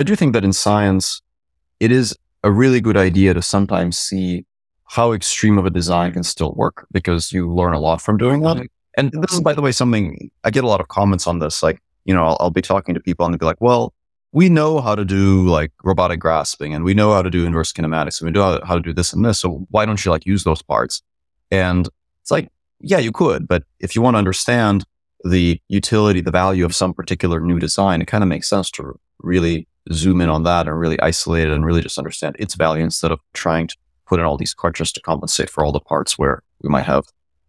I do think that in science, it is a really good idea to sometimes see how extreme of a design can still work because you learn a lot from doing that. Mm-hmm. And this is, by the way, something I get a lot of comments on this. Like, you know, I'll, I'll be talking to people and they'll be like, well, we know how to do like robotic grasping and we know how to do inverse kinematics and we know how, how to do this and this. So why don't you like use those parts? And it's like, yeah, you could, but if you want to understand the utility, the value of some particular new design, it kind of makes sense to really zoom in on that and really isolate it and really just understand its value instead of trying to put in all these just to compensate for all the parts where we might have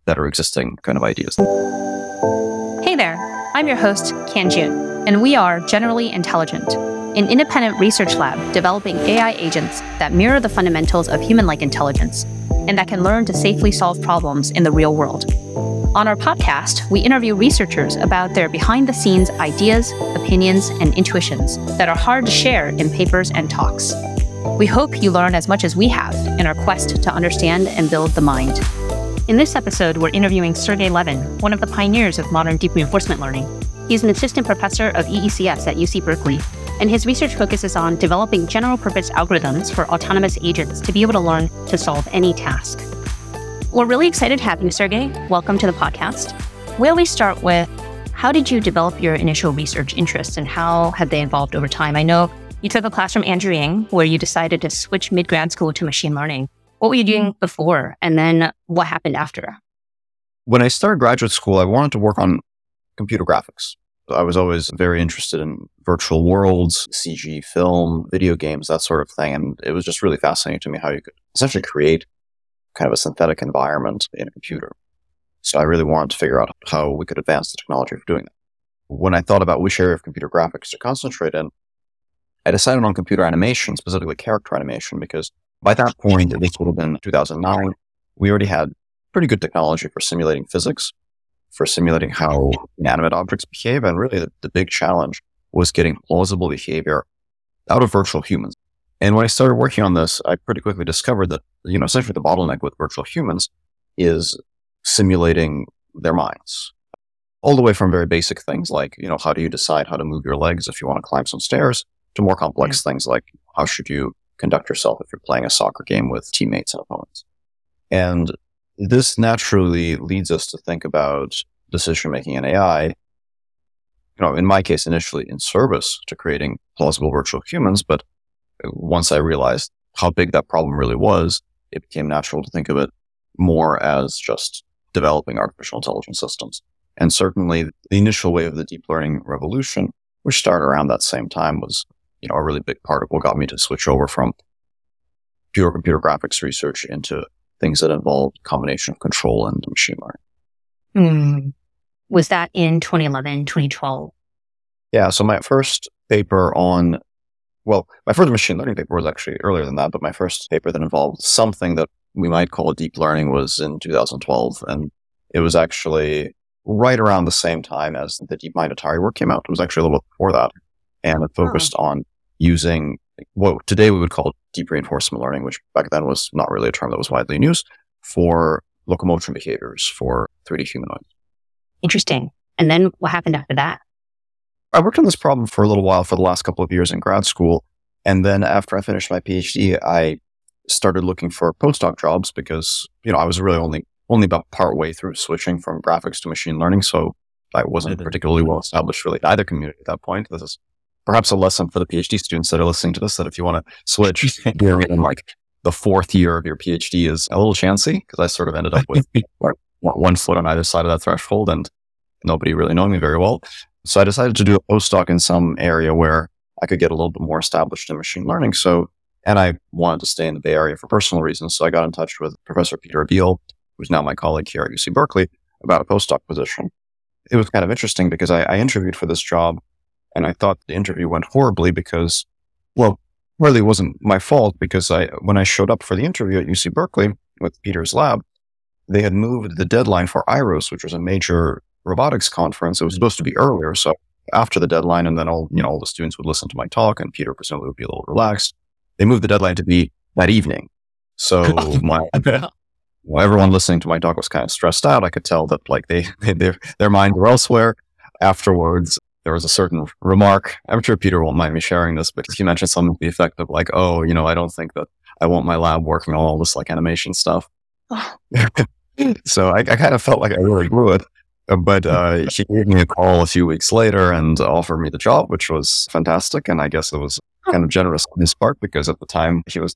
better existing kind of ideas. Hey there, I'm your host, Kanjun, and we are Generally Intelligent, an independent research lab developing AI agents that mirror the fundamentals of human like intelligence and that can learn to safely solve problems in the real world. On our podcast, we interview researchers about their behind the scenes ideas, opinions, and intuitions that are hard to share in papers and talks. We hope you learn as much as we have in our quest to understand and build the mind. In this episode, we're interviewing Sergey Levine, one of the pioneers of modern deep reinforcement learning. He's an assistant professor of EECS at UC Berkeley, and his research focuses on developing general purpose algorithms for autonomous agents to be able to learn to solve any task. We're really excited to have you, Sergey. Welcome to the podcast. Where we always start with how did you develop your initial research interests and how have they evolved over time? I know you took a class from Andrew Ng where you decided to switch mid grad school to machine learning. What were you doing before? And then what happened after? When I started graduate school, I wanted to work on computer graphics. I was always very interested in virtual worlds, CG, film, video games, that sort of thing. And it was just really fascinating to me how you could essentially create kind of a synthetic environment in a computer. So I really wanted to figure out how we could advance the technology for doing that. When I thought about which area of computer graphics to concentrate in, I decided on computer animation, specifically character animation, because by that point, this would have been 2009, we already had pretty good technology for simulating physics, for simulating how inanimate objects behave. And really the, the big challenge was getting plausible behavior out of virtual humans. And when I started working on this, I pretty quickly discovered that, you know, essentially the bottleneck with virtual humans is simulating their minds. All the way from very basic things like, you know, how do you decide how to move your legs if you want to climb some stairs to more complex mm-hmm. things like how should you conduct yourself if you're playing a soccer game with teammates and opponents. And this naturally leads us to think about decision making in AI. You know, in my case, initially in service to creating plausible virtual humans, but uh, once I realized how big that problem really was, it became natural to think of it more as just developing artificial intelligence systems. And certainly the initial wave of the deep learning revolution, which started around that same time, was, you know, a really big part of what got me to switch over from pure computer graphics research into things that involved combination of control and machine learning. Mm. Was that in 2011, 2012? Yeah. So my first paper on well, my first machine learning paper was actually earlier than that, but my first paper that involved something that we might call deep learning was in 2012. And it was actually right around the same time as the DeepMind Atari work came out. It was actually a little bit before that. And it focused oh. on using what today we would call deep reinforcement learning, which back then was not really a term that was widely used for locomotion behaviors for 3D humanoids. Interesting. And then what happened after that? I worked on this problem for a little while for the last couple of years in grad school. And then after I finished my PhD, I started looking for postdoc jobs because, you know, I was really only, only about part way through switching from graphics to machine learning. So I wasn't particularly well established really in either community at that point. This is perhaps a lesson for the PhD students that are listening to this, that if you want to switch you're like the fourth year of your PhD is a little chancy because I sort of ended up with one foot on either side of that threshold and nobody really knowing me very well. So I decided to do a postdoc in some area where I could get a little bit more established in machine learning. So, and I wanted to stay in the Bay Area for personal reasons. So I got in touch with Professor Peter Abbeel, who's now my colleague here at UC Berkeley, about a postdoc position. It was kind of interesting because I, I interviewed for this job and I thought the interview went horribly because, well, really wasn't my fault because I, when I showed up for the interview at UC Berkeley with Peter's lab, they had moved the deadline for IROS, which was a major robotics conference. It was supposed to be earlier. So after the deadline, and then all, you know, all the students would listen to my talk and Peter presumably would be a little relaxed. They moved the deadline to be that evening. So my, well, everyone listening to my talk was kind of stressed out. I could tell that like they, they their, their minds were elsewhere. Afterwards, there was a certain remark. I'm sure Peter won't mind me sharing this, but he mentioned something to the effect of like, oh, you know, I don't think that I want my lab working on all this like animation stuff. Oh. so I, I, kind of felt like I really blew it. But uh, he gave me a call a few weeks later and offered me the job, which was fantastic. And I guess it was kind of generous on his part because at the time he was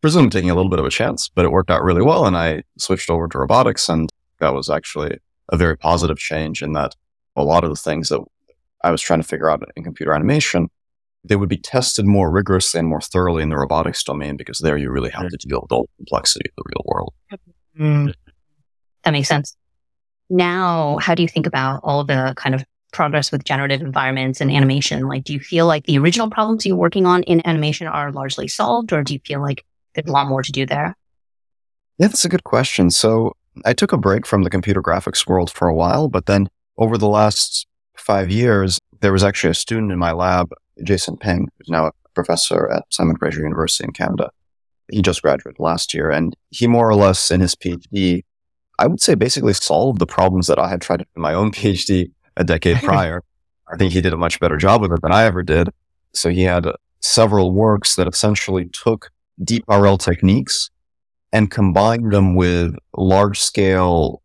presumed taking a little bit of a chance, but it worked out really well. And I switched over to robotics. And that was actually a very positive change in that a lot of the things that I was trying to figure out in computer animation, they would be tested more rigorously and more thoroughly in the robotics domain because there you really have to deal with all the complexity of the real world. Mm. That makes sense. Now, how do you think about all the kind of progress with generative environments and animation? Like, do you feel like the original problems you're working on in animation are largely solved, or do you feel like there's a lot more to do there? Yeah, that's a good question. So I took a break from the computer graphics world for a while, but then over the last five years, there was actually a student in my lab, Jason Peng, who's now a professor at Simon Fraser University in Canada. He just graduated last year, and he more or less in his PhD, I would say basically solved the problems that I had tried in my own PhD a decade prior. I think he did a much better job with it than I ever did. So he had several works that essentially took deep RL techniques and combined them with large scale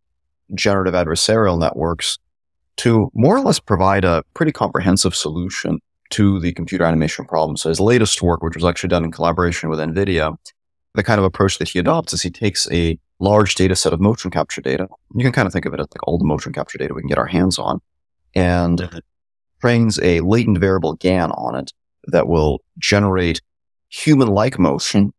generative adversarial networks to more or less provide a pretty comprehensive solution to the computer animation problem. So his latest work, which was actually done in collaboration with NVIDIA, the kind of approach that he adopts is he takes a large data set of motion capture data. You can kind of think of it as like all the motion capture data we can get our hands on and mm-hmm. trains a latent variable GAN on it that will generate human-like motion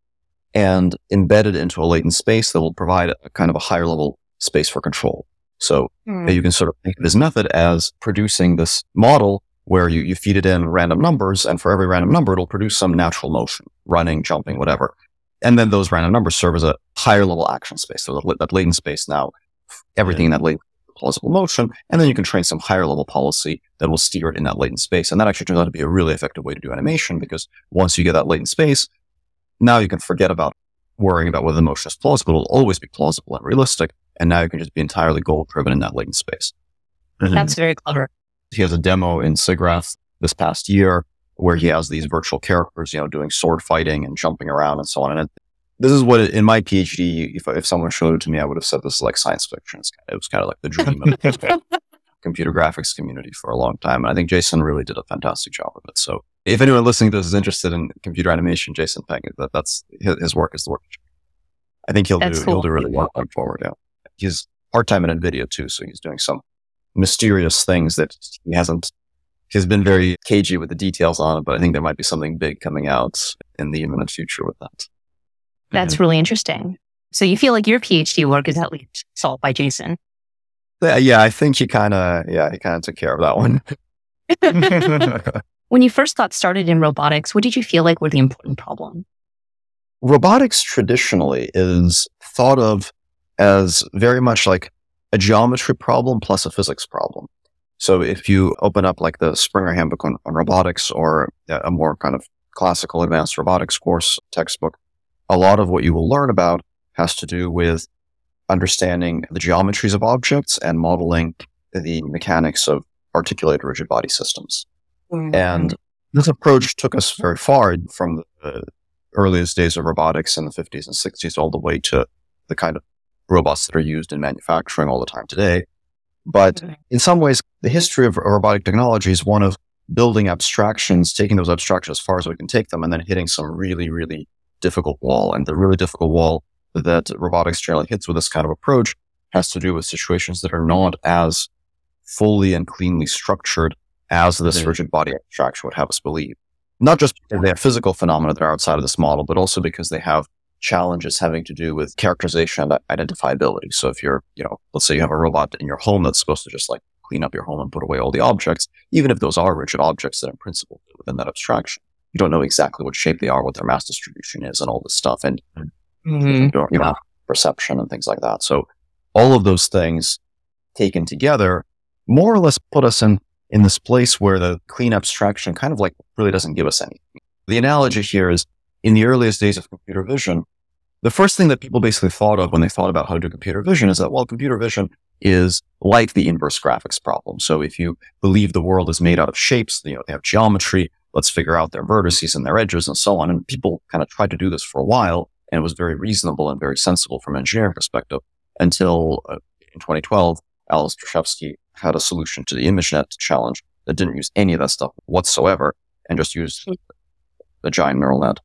and embed it into a latent space that will provide a kind of a higher level space for control. So mm. you can sort of think of this method as producing this model where you, you feed it in random numbers and for every random number, it'll produce some natural motion, running, jumping, whatever. And then those random numbers serve as a higher level action space. So that, latent space now, everything yeah. in that latent plausible motion. And then you can train some higher level policy that will steer it in that latent space. And that actually turns out to be a really effective way to do animation because once you get that latent space, now you can forget about worrying about whether the motion is plausible. It'll always be plausible and realistic. And now you can just be entirely goal driven in that latent space. Mm-hmm. That's very clever. He has a demo in SIGGRAPH this past year where he has these virtual characters, you know, doing sword fighting and jumping around and so on. And it, this is what it, in my PhD, if, if someone showed it to me, I would have said this is like science fiction. It was kind of like the dream of the computer graphics community for a long time. And I think Jason really did a fantastic job of it. So if anyone listening to this is interested in computer animation, Jason Peng, that, that's his, his work is the work. I think he'll that's do, cool. he'll do really well going forward. Yeah. He's part time at NVIDIA too. So he's doing some mysterious things that he hasn't he's been very cagey with the details on it, but I think there might be something big coming out in the imminent future with that. That's mm-hmm. really interesting. So you feel like your PhD work is at least solved by Jason? Yeah, yeah I think he kind of, yeah, he kind of took care of that one. when you first got started in robotics, what did you feel like were the important problems? Robotics traditionally is thought of as very much like a geometry problem plus a physics problem. So if you open up like the Springer Handbook on, on robotics or a more kind of classical advanced robotics course textbook, a lot of what you will learn about has to do with understanding the geometries of objects and modeling the mechanics of articulated rigid body systems. Mm-hmm. And this approach took us very far from the earliest days of robotics in the 50s and 60s all the way to the kind of robots that are used in manufacturing all the time today. But in some ways, the history of robotic technology is one of building abstractions, taking those abstractions as far as we can take them, and then hitting some really, really difficult wall. And the really difficult wall that robotics generally hits with this kind of approach has to do with situations that are not as fully and cleanly structured as this mm-hmm. rigid body abstraction would have us believe. Not just because they have physical phenomena that are outside of this model, but also because they have challenges having to do with characterization and identifiability. So if you're, you know, let's say you have a robot in your home that's supposed to just like clean up your home and put away all the objects, even if those are rigid objects that in principle within that abstraction, you don't know exactly what shape they are, what their mass distribution is and all this stuff and, mm-hmm. you know, perception and things like that. So all of those things taken together more or less put us in, in this place where the clean abstraction kind of like really doesn't give us anything. The analogy here is in the earliest days of computer vision, the first thing that people basically thought of when they thought about how to do computer vision is that, well, computer vision is like the inverse graphics problem. So if you believe the world is made out of shapes, you know, they have geometry, let's figure out their vertices and their edges and so on. And people kind of tried to do this for a while and it was very reasonable and very sensible from an engineering perspective until uh, in 2012, Alex Krizhevsky had a solution to the ImageNet challenge that didn't use any of that stuff whatsoever and just used hmm. the giant neural net.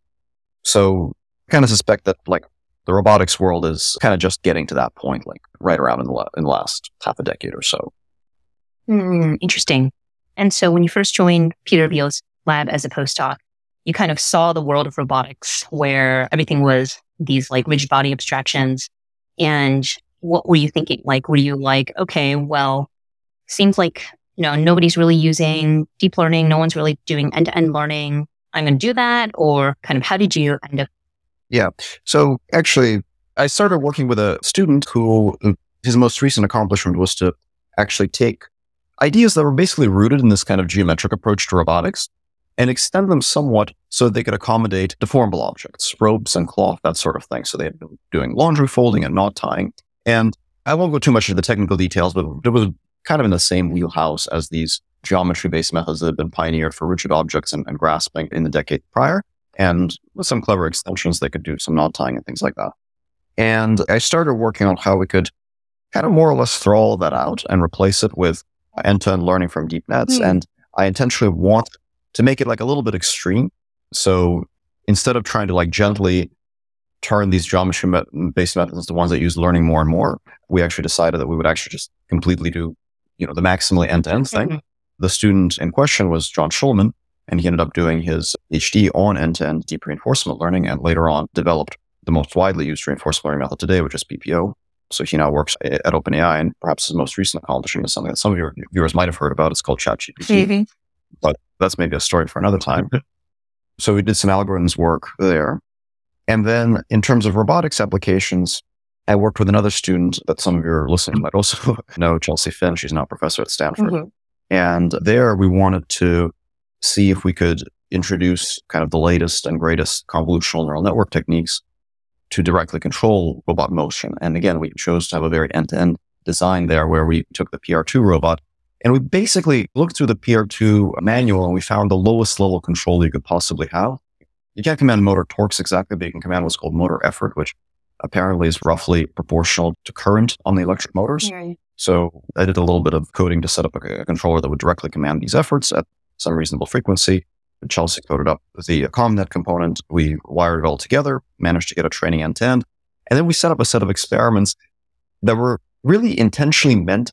So kind of suspect that like the robotics world is kind of just getting to that point, like right around in the, in the last half a decade or so. Mm, interesting. And so when you first joined Peter Abbeel's lab as a postdoc, you kind of saw the world of robotics where everything was these like rigid body abstractions. And what were you thinking? Like, were you like, okay, well, seems like, you know, nobody's really using deep learning. No one's really doing end to end learning. I'm going to do that. Or kind of how did you end up? Yeah. So actually, I started working with a student who mm, his most recent accomplishment was to actually take ideas that were basically rooted in this kind of geometric approach to robotics and extend them somewhat so that they could accommodate deformable objects, ropes and cloth, that sort of thing. So they had been doing laundry folding and knot tying. And I won't go too much into the technical details, but it was kind of in the same wheelhouse as these geometry based methods that had been pioneered for rigid objects and, and grasping in the decade prior. And with some clever extensions, they could do some knot tying and things like that. And I started working on how we could kind of more or less throw all that out and replace it with end to end learning from deep nets. Mm. And I intentionally want to make it like a little bit extreme. So instead of trying to like gently turn these geometry based methods into ones that use learning more and more, we actually decided that we would actually just completely do, you know, the maximally end to end thing. Mm-hmm. The student in question was John Schulman, and he ended up doing his PhD on end to end deep reinforcement learning and later on developed the most widely used reinforcement learning method today, which is PPO. So he now works at OpenAI, and perhaps his most recent accomplishment is something that some of your viewers might have heard about. It's called ChatGPT. Mm-hmm. But that's maybe a story for another time. so we did some algorithms work there. And then in terms of robotics applications, I worked with another student that some of your listeners might also know, Chelsea Finn. She's now a professor at Stanford. Mm-hmm. And there we wanted to see if we could introduce kind of the latest and greatest convolutional neural network techniques to directly control robot motion. And again, we chose to have a very end to end design there where we took the PR2 robot and we basically looked through the PR2 manual and we found the lowest level control you could possibly have. You can't command motor torques exactly, but you can command what's called motor effort, which apparently is roughly proportional to current on the electric motors. So I did a little bit of coding to set up a, a, controller that would directly command these efforts at some reasonable frequency. Chelsea coded up the ConvNet component. We wired it all together, managed to get a training end to end. And then we set up a set of experiments that were really intentionally meant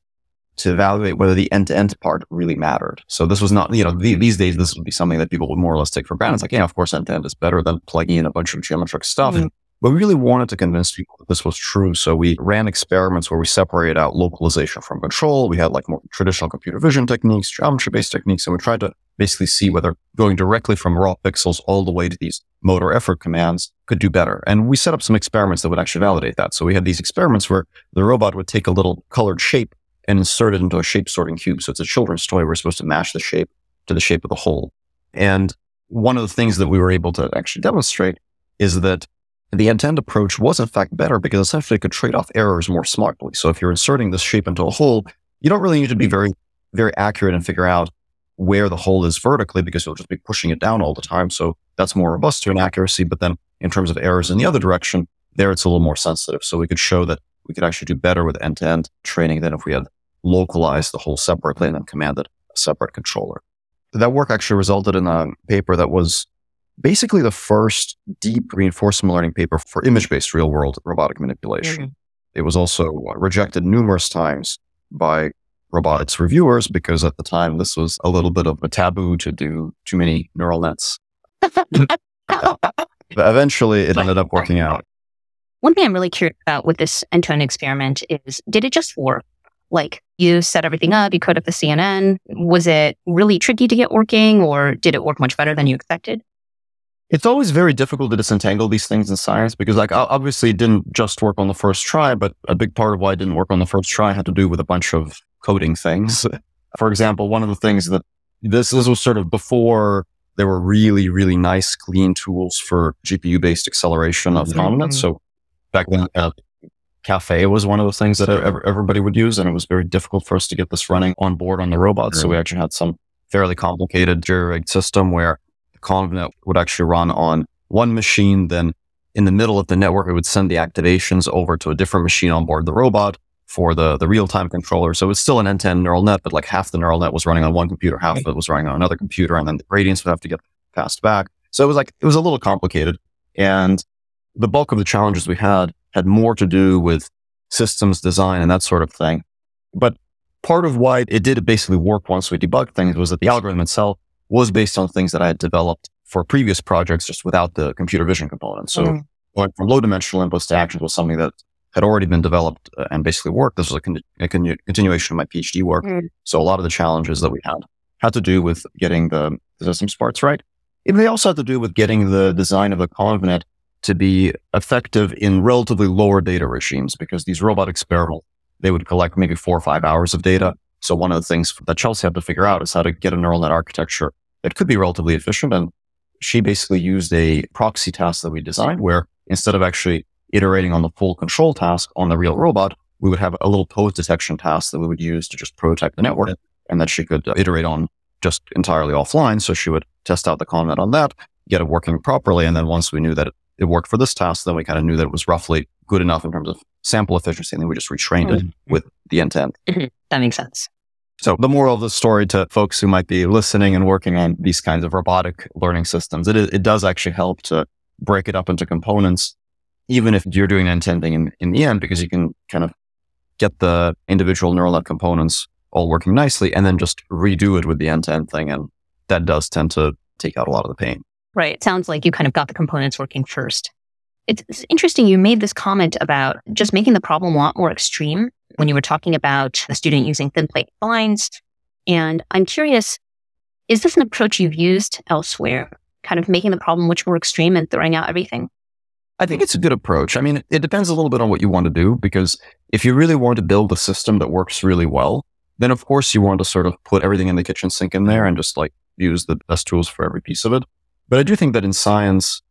to evaluate whether the end to end part really mattered. So this was not, you know, the, these days, this would be something that people would more or less take for granted. It's like, yeah, of course, end to end is better than plugging in a bunch of geometric stuff. Mm-hmm. But we really wanted to convince people that this was true. So we ran experiments where we separated out localization from control. We had like more traditional computer vision techniques, geometry based techniques, and we tried to basically see whether going directly from raw pixels all the way to these motor effort commands could do better. And we set up some experiments that would actually validate that. So we had these experiments where the robot would take a little colored shape and insert it into a shape sorting cube. So it's a children's toy. We're supposed to match the shape to the shape of the hole. And one of the things that we were able to actually demonstrate is that the end-to-end approach was in fact better because essentially it could trade off errors more smartly. So if you're inserting this shape into a hole, you don't really need to be very, very accurate and figure out where the hole is vertically because you'll just be pushing it down all the time. So that's more robust to an accuracy. But then in terms of errors in the other direction, there it's a little more sensitive. So we could show that we could actually do better with end to end training than if we had localized the hole separately and then commanded a separate controller. That work actually resulted in a paper that was basically the first deep reinforcement learning paper for image based real world robotic manipulation. Mm-hmm. It was also rejected numerous times by robotics reviewers because at the time this was a little bit of a taboo to do too many neural nets. but eventually it ended up working out. One thing I'm really curious about with this end to end experiment is did it just work? Like you set everything up, you code up the CNN. Was it really tricky to get working or did it work much better than you expected? It's always very difficult to disentangle these things in science because like obviously it didn't just work on the first try, but a big part of why it didn't work on the first try had to do with a bunch of coding things. For example, one of the things that this, this was sort of before there were really, really nice, clean tools for GPU based acceleration of mm-hmm. So back then, uh, Caffe was one of the things that everybody would use. And it was very difficult for us to get this running on board on the robot. So we actually had some fairly complicated jury system where the ConvNet would actually run on one machine. Then in the middle of the network, it would send the activations over to a different machine on board the robot for the, the real time controller. So it's still an end to end neural net, but like half the neural net was running on one computer, half of it was running on another computer. And then the gradients would have to get passed back. So it was like, it was a little complicated. And the bulk of the challenges we had had more to do with systems design and that sort of thing. But part of why it did basically work once we debugged things was that the algorithm itself was based on things that I had developed for previous projects just without the computer vision component. So mm. going from low dimensional inputs to actions was something that had already been developed uh, and basically worked. This was a, con- a con- continuation of my PhD work. Mm. So a lot of the challenges that we had had to do with getting the, the systems parts right. And they also had to do with getting the design of the ConvNet to be effective in relatively lower data regimes because these robot experiments, they would collect maybe four or five hours of data. So one of the things that Chelsea had to figure out is how to get a neural net architecture that could be relatively efficient. And she basically used a proxy task that we designed where instead of actually iterating on the full control task on the real robot, we would have a little pose detection task that we would use to just prototype the network and that she could iterate on just entirely offline. So she would test out the ConvNet on that, get it working properly. And then once we knew that it, it worked for this task, then we kind of knew that it was roughly good enough in terms of sample efficiency. And then we just retrained mm-hmm. it with the intent. Mm-hmm. That makes sense. So the moral of the story to folks who might be listening and working on these kinds of robotic learning systems, it, it does actually help to break it up into components, even if you're doing intending in, in the end, because you can kind of get the individual neural net components all working nicely and then just redo it with the end to end thing. And that does tend to take out a lot of the pain. Right. It sounds like you kind of got the components working first. It's interesting. You made this comment about just making the problem a lot more extreme when you were talking about the student using thin plate splines. And I'm curious, is this an approach you've used elsewhere? Kind of making the problem much more extreme and throwing out everything? I think it's a good approach. I mean, it depends a little bit on what you want to do because if you really want to build a system that works really well, then of course you want to sort of put everything in the kitchen sink in there and just like use the best tools for every piece of it. But I do think that in science,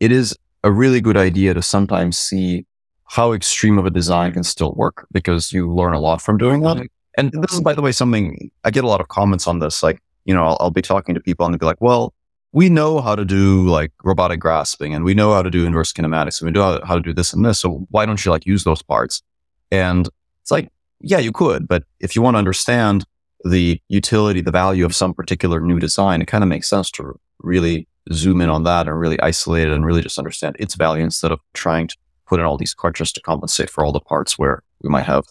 it is a really good idea to sometimes see how extreme of a design can still work because you learn a lot from doing that. And this is, by the way, something I get a lot of comments on this. Like, you know, I'll, I'll be talking to people and they'll be like, well, we know how to do like robotic grasping and we know how to do inverse kinematics and we know how to do this and this. So why don't you like use those parts? And it's like, yeah, you could, but if you want to understand the utility, the value of some particular new design, it kind of makes sense to really zoom in on that and really isolate it and really just understand its value instead of trying to put in all these crutches to compensate for all the parts where we might have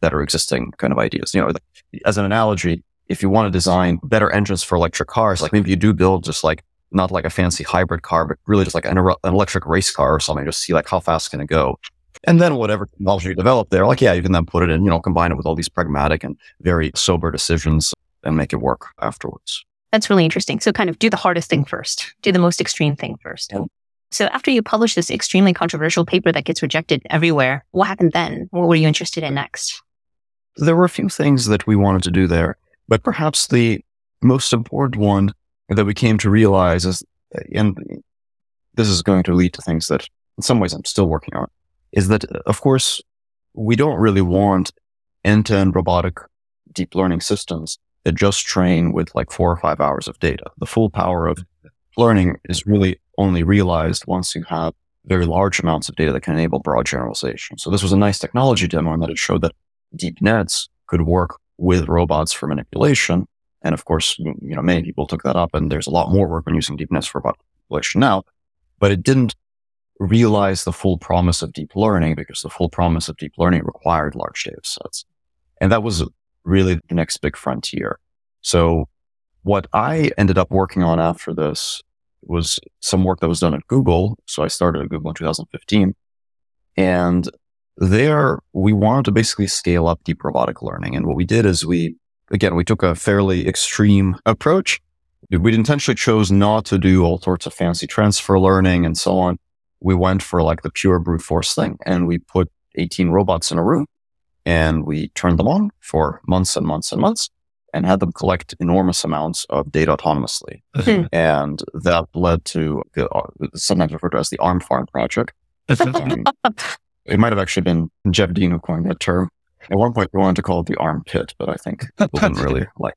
better existing kind of ideas. You know, as an analogy, if you want to design better engines for electric cars, like maybe you do build just like not like a fancy hybrid car, but really just like an, an electric race car or something, just see like how fast can it go. And then whatever technology you develop there, like, yeah, you can then put it in, you know, combine it with all these pragmatic and very sober decisions and make it work afterwards. That's really interesting. So kind of do the hardest thing first, do the most extreme thing first. Yeah. So after you publish this extremely controversial paper that gets rejected everywhere, what happened then? What were you interested in next? There were a few things that we wanted to do there, but perhaps the most important one that we came to realize is, and this is going to lead to things that in some ways I'm still working on, is that, of course, we don't really want end to end robotic deep learning systems that just train with like four or five hours of data. The full power of learning is really only realized once you have very large amounts of data that can enable broad generalization. So this was a nice technology demo in that it showed that deep nets could work with robots for manipulation. And of course, you know, many people took that up and there's a lot more work on using deep nets for robot manipulation now, but it didn't realize the full promise of deep learning because the full promise of deep learning required large data sets. And that was really the next big frontier. So what I ended up working on after this was some work that was done at Google. So I started at Google in 2015. And there we wanted to basically scale up deep robotic learning. And what we did is we, again, we took a fairly extreme approach. We intentionally chose not to do all sorts of fancy transfer learning and so on. We went for like the pure brute force thing and we put 18 robots in a room and we turned them on for months and months and months and had them collect enormous amounts of data autonomously. Hmm. and that led to uh, sometimes referred to as the arm farm project. Um, It might have actually been Jeff Dean who coined that term. At one point, we wanted to call it the armpit, but I think people didn't really like.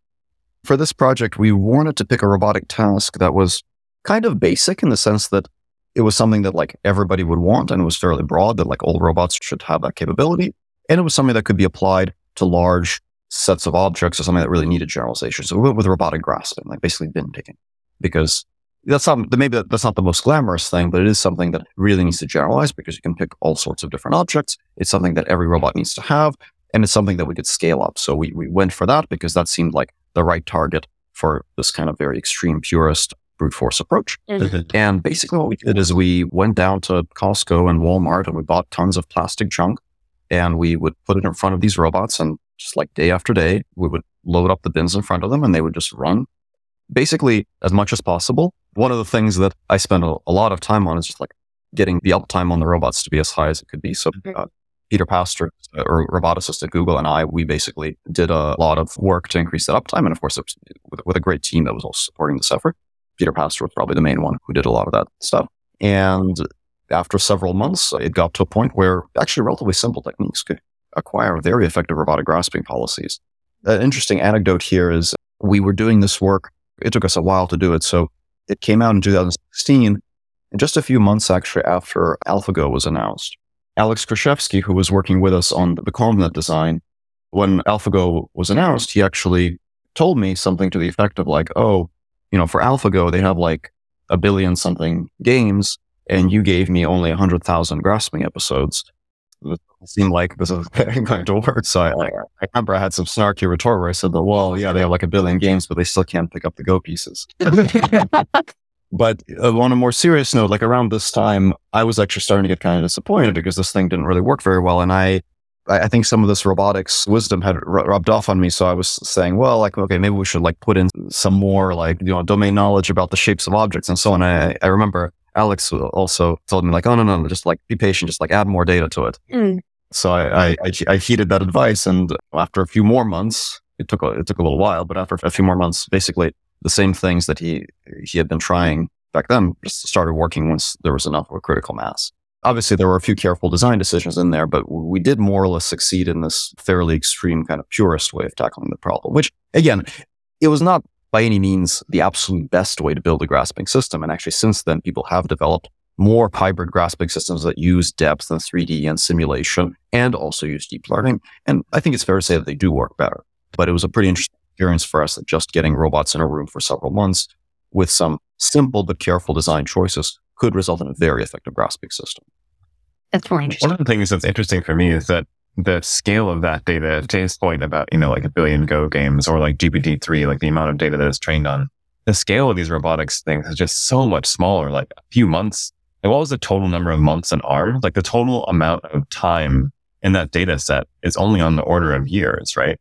For this project, we wanted to pick a robotic task that was kind of basic in the sense that it was something that like everybody would want and it was fairly broad that like all robots should have that capability. And it was something that could be applied to large sets of objects or something that really needed generalization. So we went with robotic grasping, like basically bin picking, because that's not maybe that's not the most glamorous thing, but it is something that really needs to generalize because you can pick all sorts of different objects. It's something that every robot needs to have, and it's something that we could scale up. So we we went for that because that seemed like the right target for this kind of very extreme purist brute force approach. Mm-hmm. And basically what we did is we went down to Costco and Walmart and we bought tons of plastic junk and we would put it in front of these robots and just like day after day, we would load up the bins in front of them and they would just run basically as much as possible. One of the things that I spend a, a lot of time on is just like getting the uptime on the robots to be as high as it could be. So uh, Peter Pastor, uh, or roboticist at Google, and I, we basically did a lot of work to increase that uptime. And of course, with, with, a great team that was also supporting this effort. Peter Pastor was probably the main one who did a lot of that stuff. And after several months, it got to a point where actually relatively simple techniques could acquire very effective robotic grasping policies. An interesting anecdote here is we were doing this work. It took us a while to do it. So it came out in 2016, and just a few months actually after AlphaGo was announced. Alex Krizhevsky, who was working with us on the ConvNet design, when AlphaGo was announced, he actually told me something to the effect of like, oh, you know, for AlphaGo, they have like a billion something games, and you gave me only 100,000 grasping episodes. It seemed like this was going to work. So I, I, I remember I had some snarky retort where I said, well, yeah, they have like a billion games, but they still can't pick up the Go pieces. but uh, on a more serious note, like around this time, I was actually starting to get kind of disappointed because this thing didn't really work very well. And I, I think some of this robotics wisdom had rubbed off on me. So I was saying, well, like, okay, maybe we should like put in some more like, you know, domain knowledge about the shapes of objects and so on. I, I remember Alex also told me like, oh, no, no, no, just like be patient, just like add more data to it. Mm. So I, I, I, heeded that advice. And after a few more months, it took, a, it took a little while, but after a few more months, basically the same things that he, he had been trying back then just started working once there was enough of a critical mass obviously there were a few careful design decisions in there, but we did more or less succeed in this fairly extreme kind of purist way of tackling the problem, which again, it was not by any means the absolute best way to build a grasping system. And actually, since then, people have developed more hybrid grasping systems that use depth and 3D and simulation and also use deep learning. And I think it's fair to say that they do work better. But it was a pretty interesting experience for us that just getting robots in a room for several months with some simple but careful design choices could result in a very effective grasping system. That's really interesting. One of the things that's interesting for me is that the scale of that data, to his point about, you know, like a billion Go games or like GPT-3, like the amount of data that is trained on, the scale of these robotics things is just so much smaller, like a few months. Like what was the total number of months in R? Like the total amount of time in that data set is only on the order of years, right?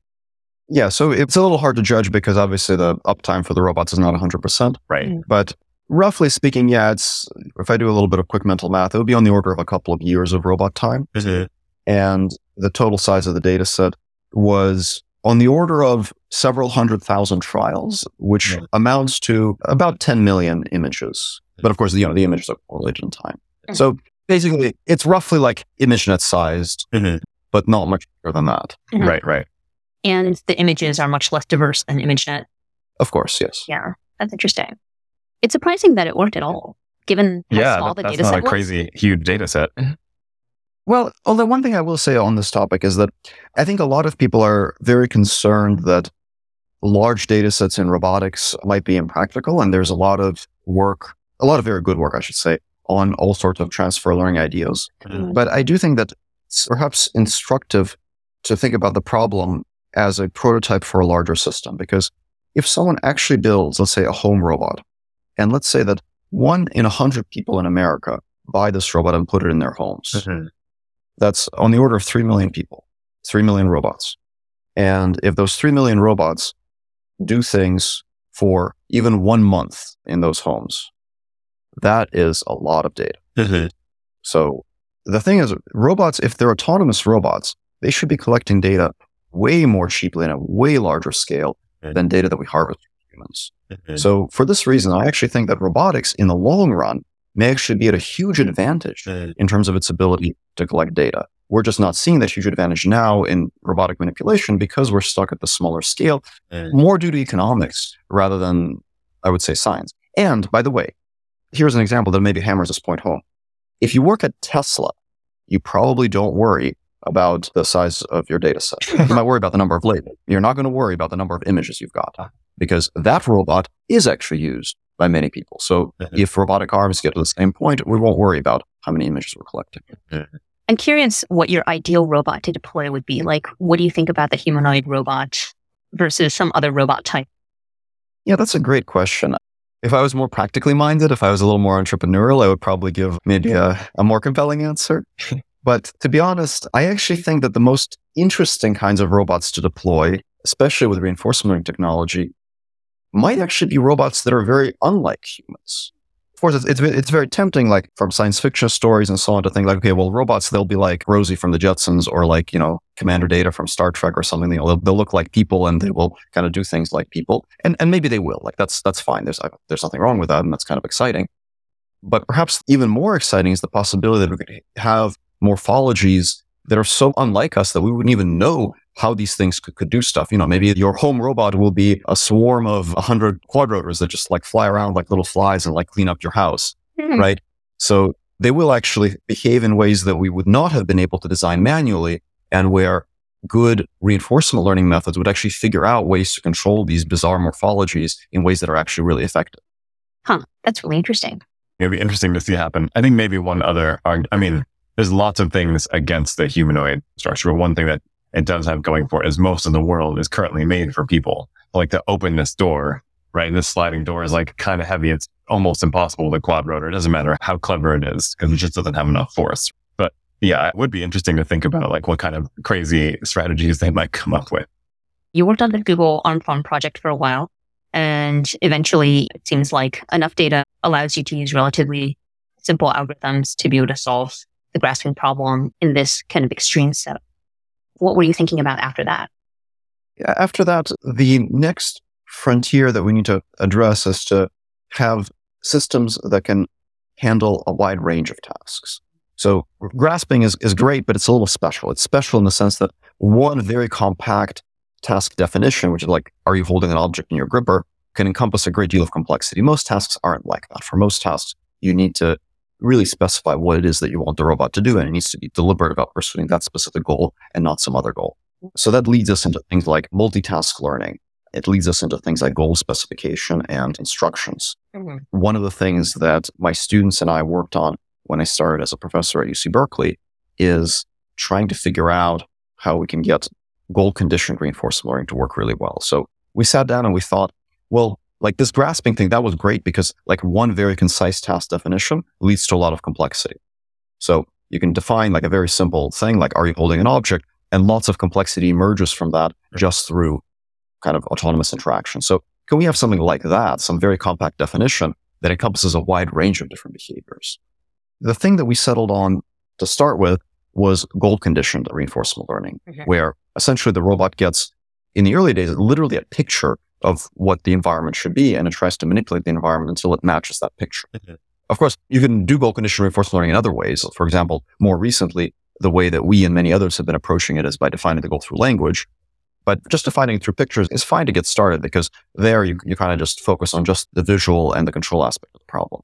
Yeah, so it's a little hard to judge because obviously the uptime for the robots is not 100%. Right. But roughly speaking, yeah, it's if I do a little bit of quick mental math, it would be on the order of a couple of years of robot time. Mm-hmm. And the total size of the data set was on the order of several hundred thousand trials, which mm-hmm. amounts to about 10 million images. But of course, you know, the images are correlated in time. Mm-hmm. So basically, it's roughly like ImageNet sized, mm-hmm. but not much bigger than that. Mm-hmm. Right, right. And the images are much less diverse than ImageNet. Of course, yes. Yeah, that's interesting. It's surprising that it worked at all, given how yeah, small the that's data not set a was. crazy huge data set. Well, although one thing I will say on this topic is that I think a lot of people are very concerned that large data sets in robotics might be impractical. And there's a lot of work, a lot of very good work, I should say, on all sorts of transfer learning ideas. Mm. But I do think that it's perhaps instructive to think about the problem as a prototype for a larger system. Because if someone actually builds, let's say, a home robot, and let's say that one in a hundred people in America buy this robot and put it in their homes. Mm-hmm. That's on the order of 3 million people, 3 million robots. And if those 3 million robots do things for even one month in those homes, that is a lot of data. Mm-hmm. So the thing is, robots, if they're autonomous robots, they should be collecting data way more cheaply in a way larger scale than data that we harvest from humans. Mm-hmm. So for this reason, I actually think that robotics in the long run may actually be at a huge advantage in terms of its ability to collect data. We're just not seeing that huge advantage now in robotic manipulation because we're stuck at the smaller scale, more due to economics rather than, I would say, science. And by the way, here's an example that maybe hammers this point home. If you work at Tesla, you probably don't worry about the size of your data set. you might worry about the number of labels. You're not going to worry about the number of images you've got ah. because that robot is actually used by many people. So Mhm. if robotic arms get to the same point, we won't worry about how many images we're collecting. I'm curious what your ideal robot to deploy would be. Like, what do you think about the humanoid robot versus some other robot type? Yeah, that's a great question. If I was more practically minded, if I was a little more entrepreneurial, I would probably give maybe a, a more compelling answer. but to be honest, I actually think that the most interesting kinds of robots to deploy, especially with reinforcement learning technology, might actually be robots that are very unlike humans. Of course, it's, it's, it's very tempting, like from science fiction stories and so on, to think like, okay, well, robots, they'll be like Rosie from the Jetsons or like, you know, Commander Data from Star Trek or something. You know, they'll, they'll look like people and they will kind of do things like people. And, and maybe they will. Like, that's, that's fine. There's, there's nothing wrong with that. And that's kind of exciting. But perhaps even more exciting is the possibility that we could have morphologies that are so unlike us that we wouldn't even know how these things could, could do stuff. You know, maybe your home robot will be a swarm of 100 quadrotors that just like fly around like little flies and like clean up your house, Hmm. right? So they will actually behave in ways that we would not have been able to design manually and where good reinforcement learning methods would actually figure out ways to control these bizarre morphologies in ways that are actually really effective. Huh. That's really interesting. It'd be interesting to see happen. I think maybe one other, arg- I mean, there's lots of things against the humanoid structure, but one thing that it does have going for it is most of the world is currently made for people. Like to open this door, right? This sliding door is like kind of heavy. It's almost impossible with a quad rotor. It doesn't matter how clever it is because it just doesn't have enough force. But yeah, it would be interesting to think about like what kind of crazy strategies they might come up with. You worked on the Google ArmFarm project for a while, and eventually it seems like enough data allows you to use relatively simple algorithms to be able to solve the grasping problem in this kind of extreme setup. What were you thinking about after that? After that, the next frontier that we need to address is to have systems that can handle a wide range of tasks. So grasping is, is great, but it's a little special. It's special in the sense that one very compact task definition, which is like, are you holding an object in your gripper, can encompass a great deal of complexity. Most tasks aren't like that. For most tasks, you need to really specify what it is that you want the robot to do, and it needs to be deliberate about pursuing that specific goal and not some other goal. So that leads us into things like multitask learning. It leads us into things like goal specification and instructions. Mm-hmm. One of the things that my students and I worked on when I started as a professor at UC Berkeley is trying to figure out how we can get goal conditioned reinforcement learning to work really well. So we sat down and we thought, well, like this grasping thing, that was great because like one very concise task definition leads to a lot of complexity. So you can define like a very simple thing, like are you holding an object? And lots of complexity emerges from that just through kind of autonomous interaction. So can we have something like that, some very compact definition that encompasses a wide range of different behaviors? The thing that we settled on to start with was goal conditioned reinforcement learning, Mhm. where essentially the robot gets, in the early days, literally a picture of what the environment should be, and it tries to manipulate the environment until it matches that picture. Mhm. Of course, you can do goal conditioned reinforcement learning in other ways. For example, more recently, the way that we and many others have been approaching it is by defining the goal through language. But just defining it through pictures is fine to get started because there you, you kind of just focus on just the visual and the control aspect of the problem.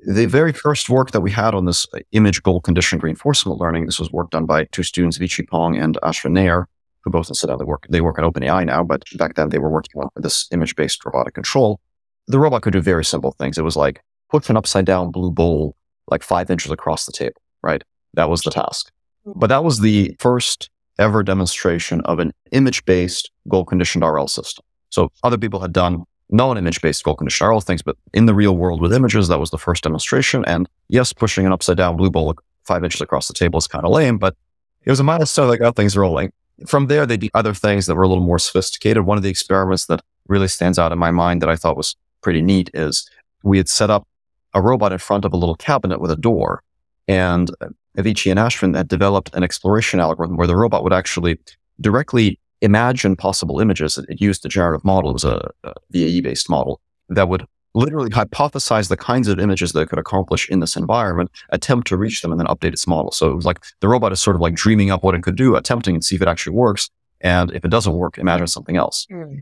The very first work that we had on this image goal conditioned reinforcement learning, this was work done by two students, Vitchyr Pong and Ashwin Nair, who both incidentally oh, work, they work at OpenAI now, but back then they were working on this image based robotic control. The robot could do very simple things. It was like push an upside down blue bowl like five inches across the table, right? That was the task. But that was the first ever demonstration of an image based goal conditioned RL system. So other people had done non image based goal conditioned RL things, but in the real world with images, that was the first demonstration. And yes, pushing an upside down blue bowl five inches across the table is kind of lame, but it was a milestone that got things rolling. From there, they did other things that were a little more sophisticated. One of the experiments that really stands out in my mind that I thought was pretty neat is we had set up a robot in front of a little cabinet with a door. And uh, Vitchyr and Ashwin had developed an exploration algorithm where the robot would actually directly imagine possible images. It used a generative model. It was uh, uh, a, a VAE based model that would literally hypothesize the kinds of images that it could accomplish in this environment, attempt to reach them, and then update its model. So it was like the robot is sort of like dreaming up what it could do, attempting and see if it actually works. And if it doesn't work, imagine something else. Mm.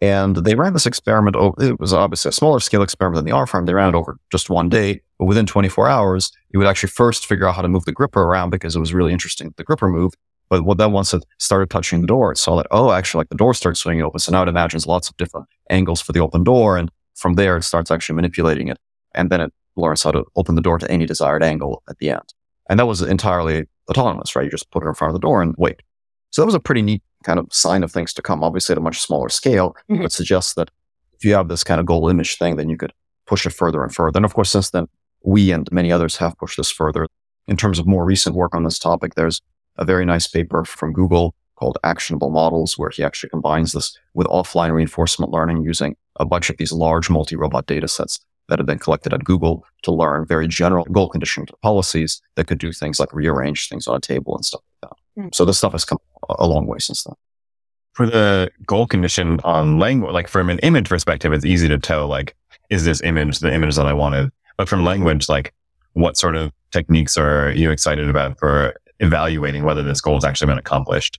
And they ran this experiment. Over, it was obviously a smaller scale experiment than the arm farm. They ran it over just one day, but within 24 hours, it would actually first figure out how to move the gripper around because it was really interesting. The gripper moved. But what then once it started touching the door, it saw that, oh, actually, like the door starts swinging open. So now it imagines lots of different angles for the open door. And from there, it starts actually manipulating it. And then it learns how to open the door to any desired angle at the end. And that was entirely autonomous, right? You just put it in front of the door and wait. So that was a pretty neat kind of sign of things to come, obviously at a much smaller scale, Mhm. but suggests that if you have this kind of goal image thing, then you could push it further and further. And of course, since then, we and many others have pushed this further. In terms of more recent work on this topic, there's a very nice paper from Google called Actionable Models, where he actually combines this with offline reinforcement learning using a bunch of these large multi-robot data sets that have been collected at Google to learn very general goal conditioned policies that could do things like rearrange things on a table and stuff like that. Mm. So this stuff has come a a long way since then. For the goal condition on language, like from an image perspective, it's easy to tell, like, is this image the image that I wanted? But from language, like, what sort of techniques are you excited about for evaluating whether this goal has actually been accomplished?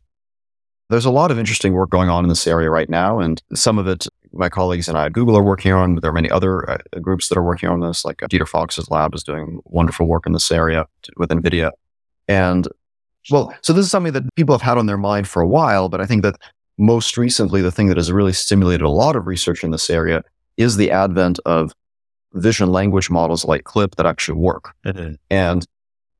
There's a lot of interesting work going on in this area right now, and some of it my colleagues and I at Google are working on. There are many other uh, groups that are working on this, like uh, Dieter Fox's lab is doing wonderful work in this area with NVIDIA. And well, so this is something that people have had on their mind for a while, but I think that most recently, the thing that has really stimulated a lot of research in this area is the advent of vision language models like CLIP that actually work. And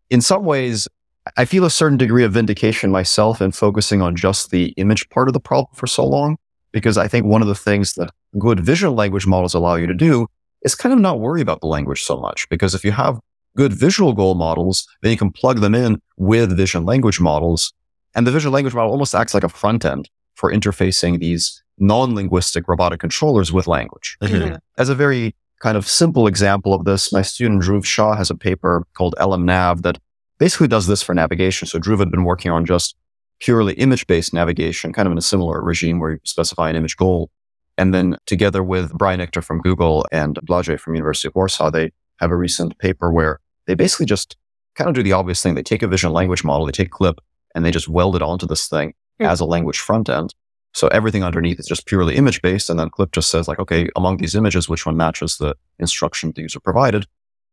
in some ways, I feel a certain degree of vindication myself in focusing on just the image part of the problem for so long, because I think one of the things that good visual language models allow you to do is kind of not worry about the language so much. Because if you have good visual goal models, then you can plug them in with vision language models. And the vision language model almost acts like a front end for interfacing these non-linguistic robotic controllers with language. Mhm. As a very kind of simple example of this, my student Dhruv Shah has a paper called LMNav that basically does this for navigation. So Dhruv had been working on just purely image-based navigation, kind of in a similar regime where you specify an image goal. And then together with Brian Ichter from Google and Blazej from University of Warsaw, they have a recent paper where they basically just kind of do the obvious thing. They take a vision language model, they take clip, and they just weld it onto this thing Hmm. as a language front end. So everything underneath is just purely image based. And then Clip just says like, okay, among these images, which one matches the instruction the user provided?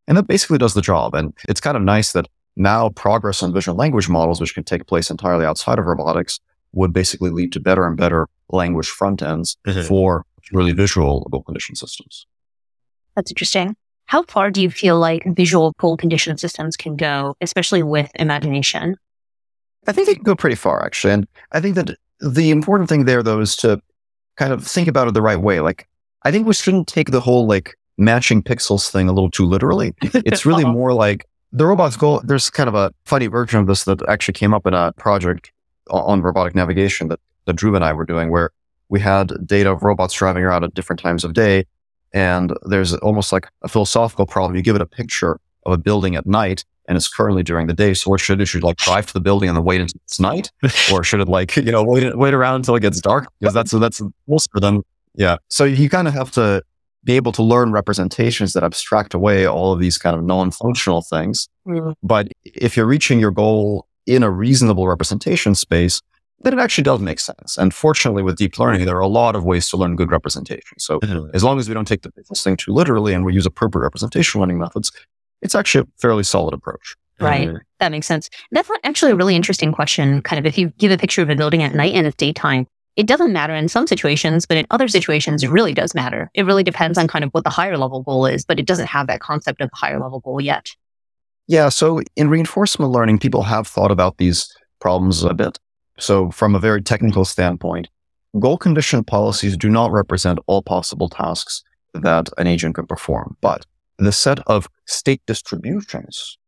And that basically does the job. And it's kind of nice that now progress on vision language models, which can take place entirely outside of robotics, would basically lead to better and better language front ends Mhm. for purely visual goal condition systems. That's interesting. How far do you feel like visual goal condition systems can go, especially with imagination? I think they can go pretty far, actually. And I think that the important thing there, though, is to kind of think about it the right way. Like, I think we shouldn't take the whole like matching pixels thing a little too literally. It's really more like the robot's goal. There's kind of a funny version of this that actually came up in a project on robotic navigation that, that Dhruv and I were doing, where we had data of robots driving around at different times of day. And there's almost like a philosophical problem. You give it a picture of a building at night and it's currently during the day. So what should it? Should it like drive to the building and then wait until it's night? or should it like, you know, wait, wait around until it gets dark? Because that's, that's most for them. Yeah. So you kind of have to be able to learn representations that abstract away all of these kind of non-functional things. Mm-hmm. But if you're reaching your goal in a reasonable representation space, then it actually does make sense. And fortunately, with deep learning, there are a lot of ways to learn good representation. So as long as we don't take the, this thing too literally and we use appropriate representation learning methods, it's actually a fairly solid approach. Right. That makes sense. That's actually a really interesting question. Kind of if you give a picture of a building at night and it's daytime, it doesn't matter in some situations, but in other situations, it really does matter. It really depends on kind of what the higher level goal is, but it doesn't have that concept of the higher level goal yet. Yeah. So in reinforcement learning, people have thought about these problems a bit. So from a very technical standpoint, goal condition policies do not represent all possible tasks that an agent can perform, but the set of state distributions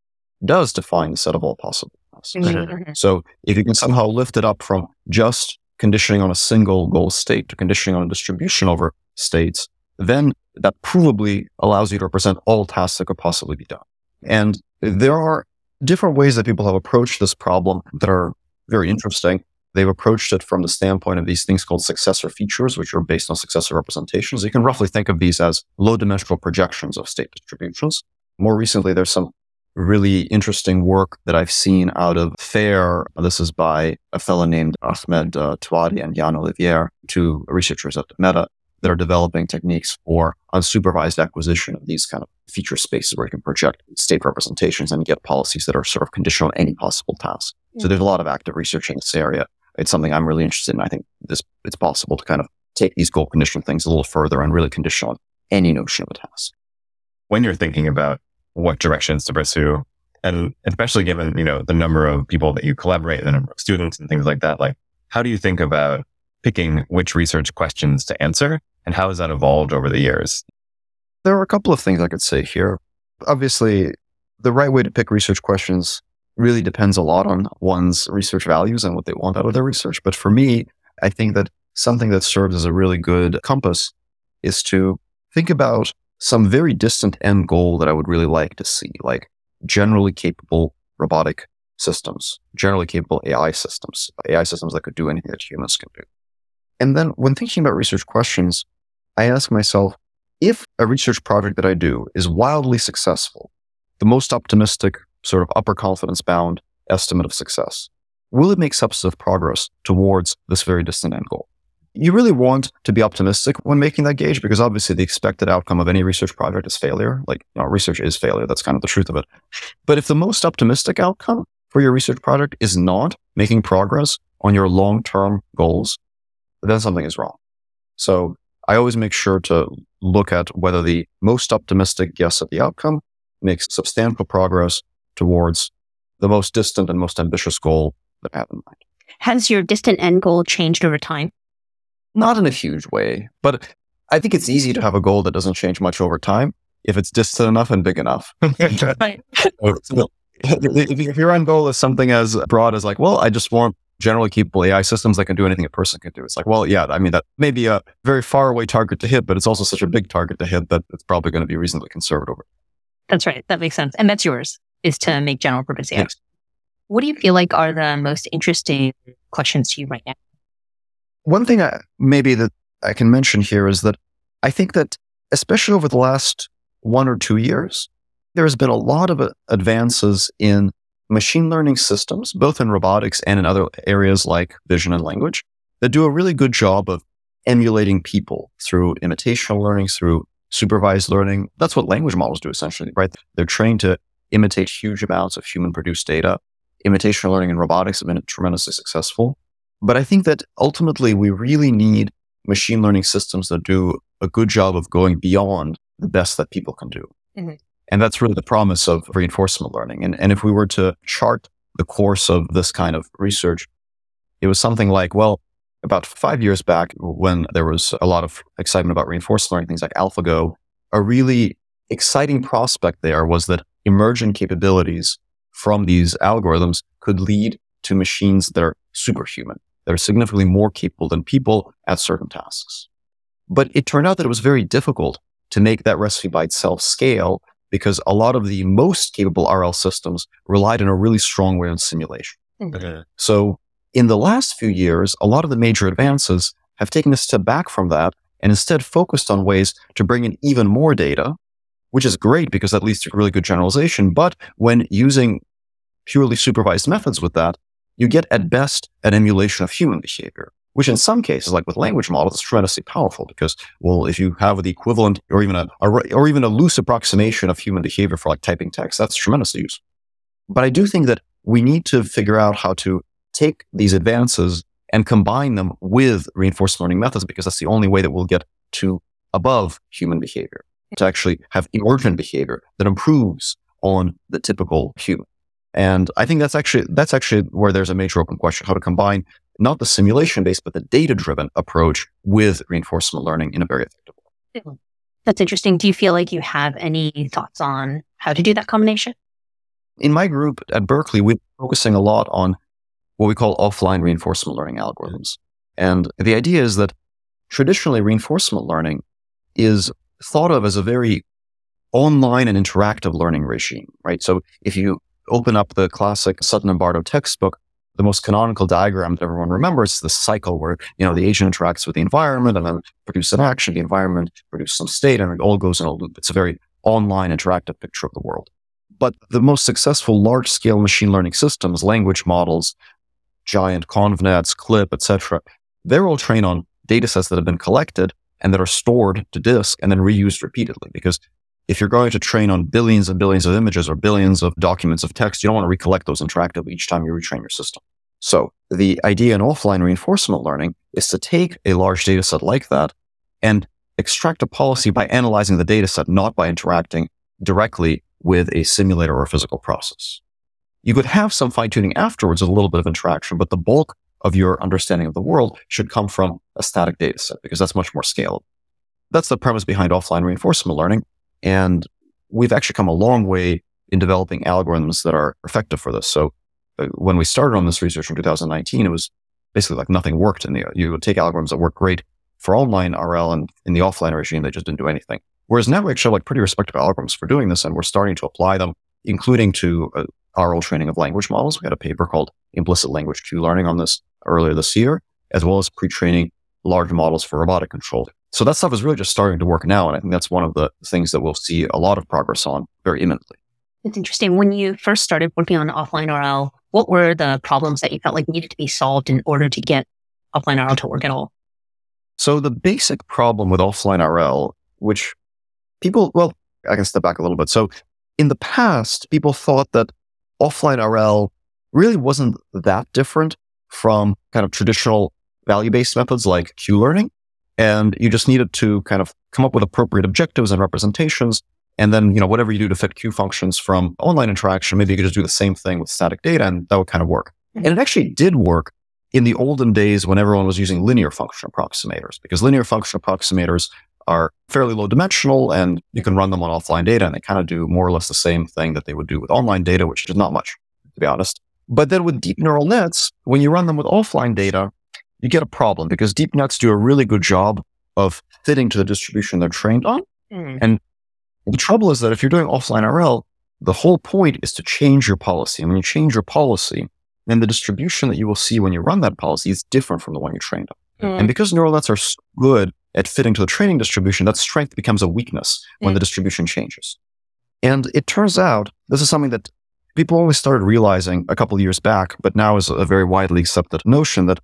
does define the set of all possible tasks. Mhm. So if you can somehow lift it up from just conditioning on a single goal state to conditioning on a distribution over states, then that provably allows you to represent all tasks that could possibly be done. And there are different ways that people have approached this problem that are very interesting. they've approached it from the standpoint of these things called successor features, which are based on successor representations. You can roughly think of these as low dimensional projections of state distributions. More recently, there's some really interesting work that I've seen out of FAIR. This is by a fellow named Ahmed uh, Touati and Yann Ollivier, two researchers at Meta that are developing techniques for unsupervised acquisition of these kind of feature spaces where you can project state representations and get policies that are sort of conditional on any possible task. Yeah. So there's a lot of active research in this area. It's something I'm really interested in. I think this it's possible to kind of take these goal conditional things a little further and really condition on any notion of a task. When you're thinking about what directions to pursue. And especially given, you know, the number of people that you collaborate, the number of students and things like that, like how do you think about picking which research questions to answer and how has that evolved over the years? There are a couple of things I could say here. Obviously, the right way to pick research questions really depends a lot on one's research values and what they want out of their research. But for me, I think that something that serves as a really good compass is to think about some very distant end goal that I would really like to see, like generally capable robotic systems, generally capable AI systems, AI systems that could do anything that humans can do. And then when thinking about research questions, I ask myself, if a research project that I do is wildly successful, the most optimistic sort of upper confidence bound estimate of success, will it make substantive progress towards this very distant end goal? You really want to be optimistic when making that gauge because obviously the expected outcome of any research project is failure. Like, you know, research is failure. That's kind of the truth of it. But if the most optimistic outcome for your research project is not making progress on your long term goals, then something is wrong. So I always make sure to look at whether the most optimistic guess at the outcome makes substantial progress towards the most distant and most ambitious goal that I have in mind. Has your distant end goal changed over time? Not in a huge way, but I think it's easy to have a goal that doesn't change much over time if it's distant enough and big enough. if your end goal is something as broad as like, well, I just want generally capable AI systems that can do anything a person can do. It's like, well, yeah, I mean, that may be a very far away target to hit, but it's also such a big target to hit that it's probably going to be reasonably conservative. That's right. That makes sense. And that's yours is to make general purpose AI. Yes. What do you feel like are the most interesting questions to you right now? One thing I, maybe that I can mention here is that I think that especially over the last one or two years, there has been a lot of uh, advances in machine learning systems, both in robotics and in other areas like vision and language, that do a really good job of emulating people through imitational learning, through supervised learning. That's what language models do essentially, right? They're trained to imitate huge amounts of human produced data. Imitational learning in robotics have been tremendously successful. But I think that ultimately we really need machine learning systems that do a good job of going beyond the best that people can do. Mm-hmm. And that's really the promise of reinforcement learning. And, and if we were to chart the course of this kind of research, it was something like, well, about five years back, when there was a lot of excitement about reinforcement learning, things like AlphaGo, a really exciting prospect there was that emergent capabilities from these algorithms could lead to machines that are superhuman that are significantly more capable than people at certain tasks. But it turned out that it was very difficult to make that recipe by itself scale because a lot of the most capable RL systems relied in a really strong way on simulation. Mm-hmm. So in the last few years, a lot of the major advances have taken a step back from that and instead focused on ways to bring in even more data, which is great because that leads to really good generalization. But when using purely supervised methods with that, you get at best an emulation of human behavior, which in some cases, like with language models, is tremendously powerful because, well, if you have the equivalent or even a, or even a loose approximation of human behavior for like typing text, that's tremendously useful. But I do think that we need to figure out how to take these advances and combine them with reinforcement learning methods because that's the only way that we'll get to above human behavior to actually have emergent behavior that improves on the typical human. And I think that's actually that's actually where there's a major open question: how to combine not the simulation based, but the data driven approach with reinforcement learning in a very effective way. Hmm. That's interesting. Do you feel like you have any thoughts on how to do that combination? In my group at Berkeley, we're focusing a lot on what we call offline reinforcement learning algorithms. And the idea is that traditionally reinforcement learning is thought of as a very online and interactive learning regime, right? So if you open up the classic Sutton and Barto textbook, the most canonical diagram that everyone remembers is the cycle where, you know, the agent interacts with the environment and then produces an action, the environment produces some state and it all goes in a loop. It's a very online interactive picture of the world. But the most successful large scale machine learning systems, language models, giant convnets, CLIP, etc., they're all trained on data sets that have been collected and that are stored to disk and then reused repeatedly. Because if you're going to train on billions and billions of images or billions of documents of text, you don't want to recollect those interactively each time you retrain your system. So the idea in offline reinforcement learning is to take a large data set like that and extract a policy by analyzing the data set, not by interacting directly with a simulator or a physical process. You could have some fine tuning afterwards with a little bit of interaction, but the bulk of your understanding of the world should come from a static data set because that's much more scalable. That's the premise behind offline reinforcement learning. And we've actually come a long way in developing algorithms that are effective for this. So uh, when we started on this research in 2019, it was basically like nothing worked. And you would take algorithms that work great for online RL and in the offline regime, they just didn't do anything. Whereas now we actually have like pretty respectable algorithms for doing this, and we're starting to apply them, including to uh, RL training of language models. We had a paper called Implicit Language Q Learning on this earlier this year, as well as pre-training large models for robotic control. So that stuff is really just starting to work now. And I think that's one of the things that we'll see a lot of progress on very imminently. It's interesting. When you first started working on offline RL, what were the problems that you felt like needed to be solved in order to get offline RL to work at all? So the basic problem with offline RL, which people, well, I can step back a little bit. So in the past, people thought that offline RL really wasn't that different from kind of traditional value based methods like Q learning. And you just needed to kind of come up with appropriate objectives and representations. And then, you know, whatever you do to fit Q functions from online interaction, maybe you could just do the same thing with static data and that would kind of work. Mm-hmm. And it actually did work in the olden days when everyone was using linear function approximators, because linear function approximators are fairly low dimensional and you can run them on offline data and they kind of do more or less the same thing that they would do with online data, which is not much, to be honest. But then with deep neural nets, when you run them with offline data, you get a problem because deep nets do a really good job of fitting to the distribution they're trained on. Mm. And the trouble is that if you're doing offline RL, the whole point is to change your policy. And when you change your policy, then the distribution that you will see when you run that policy is different from the one you trained on. Mm. And because neural nets are so good at fitting to the training distribution, that strength becomes a weakness when mm. the distribution changes. And it turns out this is something that people only started realizing a couple of years back, but now is a very widely accepted notion that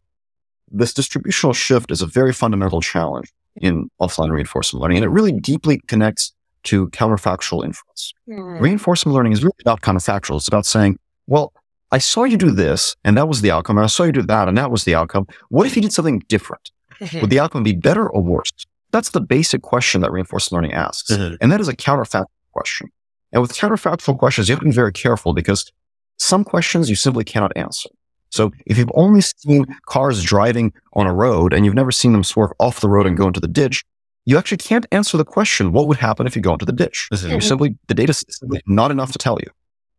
this distributional shift is a very fundamental challenge in offline reinforcement learning. And it really deeply connects to counterfactual inference. Mm. Reinforcement learning is really about counterfactual. It's about saying, well, I saw you do this and that was the outcome. And I saw you do that and that was the outcome. What if you did something different? Mm-hmm. Would the outcome be better or worse? That's the basic question that reinforcement learning asks. Mm-hmm. And that is a counterfactual question. And with counterfactual questions, you have to be very careful because some questions you simply cannot answer. So if you've only seen cars driving on a road and you've never seen them swerve off the road and go into the ditch, you actually can't answer the question, what would happen if you go into the ditch? You simply, the data is simply not enough to tell you.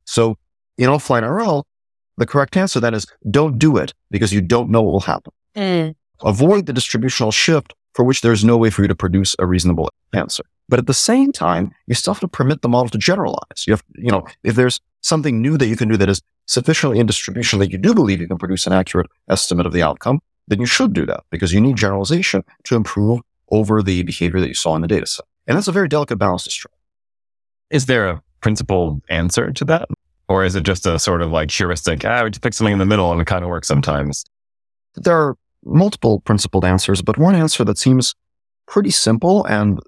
So in offline RL, the correct answer then is don't do it because you don't know what will happen. Mm. Avoid the distributional shift for which there's no way for you to produce a reasonable answer. But at the same time, you still have to permit the model to generalize. You have, you know, if there's something new that you can do that is sufficiently in distribution that you do believe you can produce an accurate estimate of the outcome, then you should do that because you need generalization to improve over the behavior that you saw in the data set. And that's a very delicate balance to strike. Is there a principled answer to that? Or is it just a sort of like heuristic, ah, we just pick something in the middle and it kind of works sometimes? There are multiple principled answers, but one answer that seems pretty simple and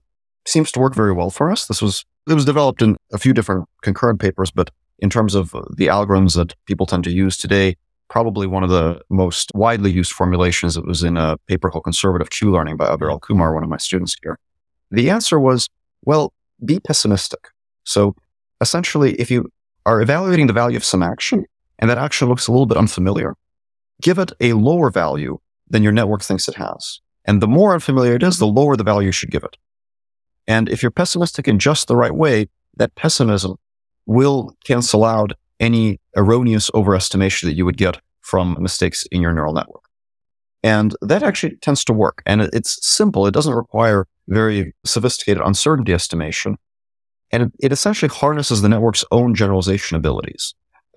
seems to work very well for us. This was it was developed in a few different concurrent papers, but in terms of uh, the algorithms that people tend to use today, probably one of the most widely used formulations. It was in a paper called Conservative Q Learning by Aviral Kumar, one of my students here. The answer was, well, be pessimistic. So essentially, if you are evaluating the value of some action and that action looks a little bit unfamiliar, give it a lower value than your network thinks it has. And the more unfamiliar it is, the lower the value you should give it. And if you're pessimistic in just the right way, that pessimism will cancel out any erroneous overestimation that you would get from mistakes in your neural network. And that actually tends to work. And it's simple. It doesn't require very sophisticated uncertainty estimation. And it, essentially harnesses the network's own generalization abilities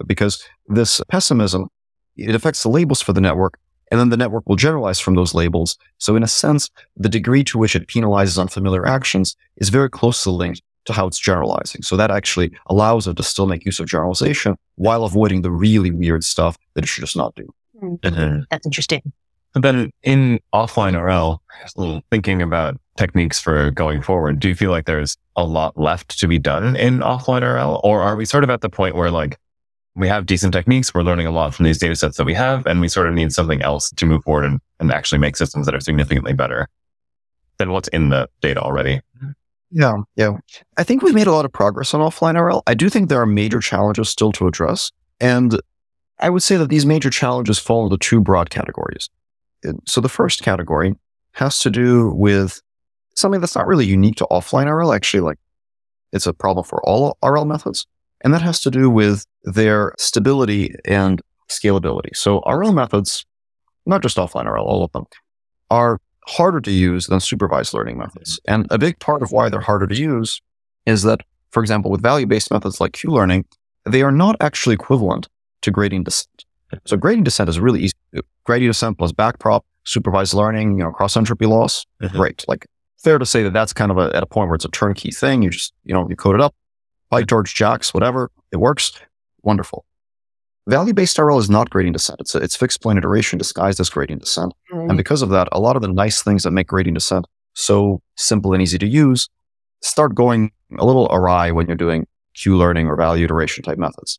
because this pessimism it affects the labels for the network, and then the network will generalize from those labels. So in a sense, the degree to which it penalizes unfamiliar actions is very closely linked to how it's generalizing. So that actually allows it to still make use of generalization while avoiding the really weird stuff that it should just not do. Mhm. That's interesting. And then in offline RL, thinking about techniques for going forward, do you feel like there's a lot left to be done in offline RL? Or are we sort of at the point where like we have decent techniques, we're learning a lot from these data sets that we have, and we sort of need something else to move forward and, and actually make systems that are significantly better than what's in the data already? Yeah, yeah. I think we've made a lot of progress on offline RL. I do think there are major challenges still to address. And I would say that these major challenges fall into two broad categories. So the first category has to do with something that's not really unique to offline RL. Actually, like it's a problem for all RL methods. And that has to do with their stability and scalability. So RL methods, not just offline RL, all of them, are harder to use than supervised learning methods. And a big part of why they're harder to use is that, for example, with value based methods like Q learning, they are not actually equivalent to gradient descent. So gradient descent is really easy. to do. Gradient descent plus backprop, supervised learning, you know, cross entropy loss, Mhm. great. Like fair to say that that's kind of a, at a point where it's a turnkey thing. You just, you know, you code it up, PyTorch, JAX, whatever, it works. Wonderful. Value based RL is not gradient descent. It's, a, it's fixed point iteration disguised as gradient descent. And because of that, a lot of the nice things that make gradient descent so simple and easy to use start going a little awry when you're doing Q learning or value iteration type methods.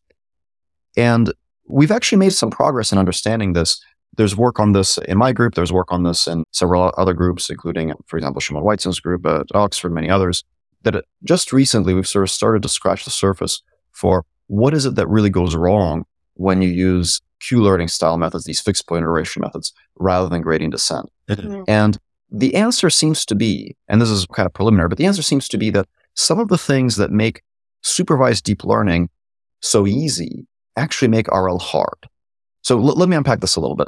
And we've actually made some progress in understanding this. There's work on this in my group. There's work on this in several other groups, including, for example, Shimon Whiteson's group at Oxford, many others. That just recently we've sort of started to scratch the surface for what is it that really goes wrong when you use Q learning style methods, these fixed point iteration methods, rather than gradient descent. Mm. And the answer seems to be, and this is kind of preliminary, but the answer seems to be that some of the things that make supervised deep learning so easy actually make RL hard. So l- let me unpack this a little bit.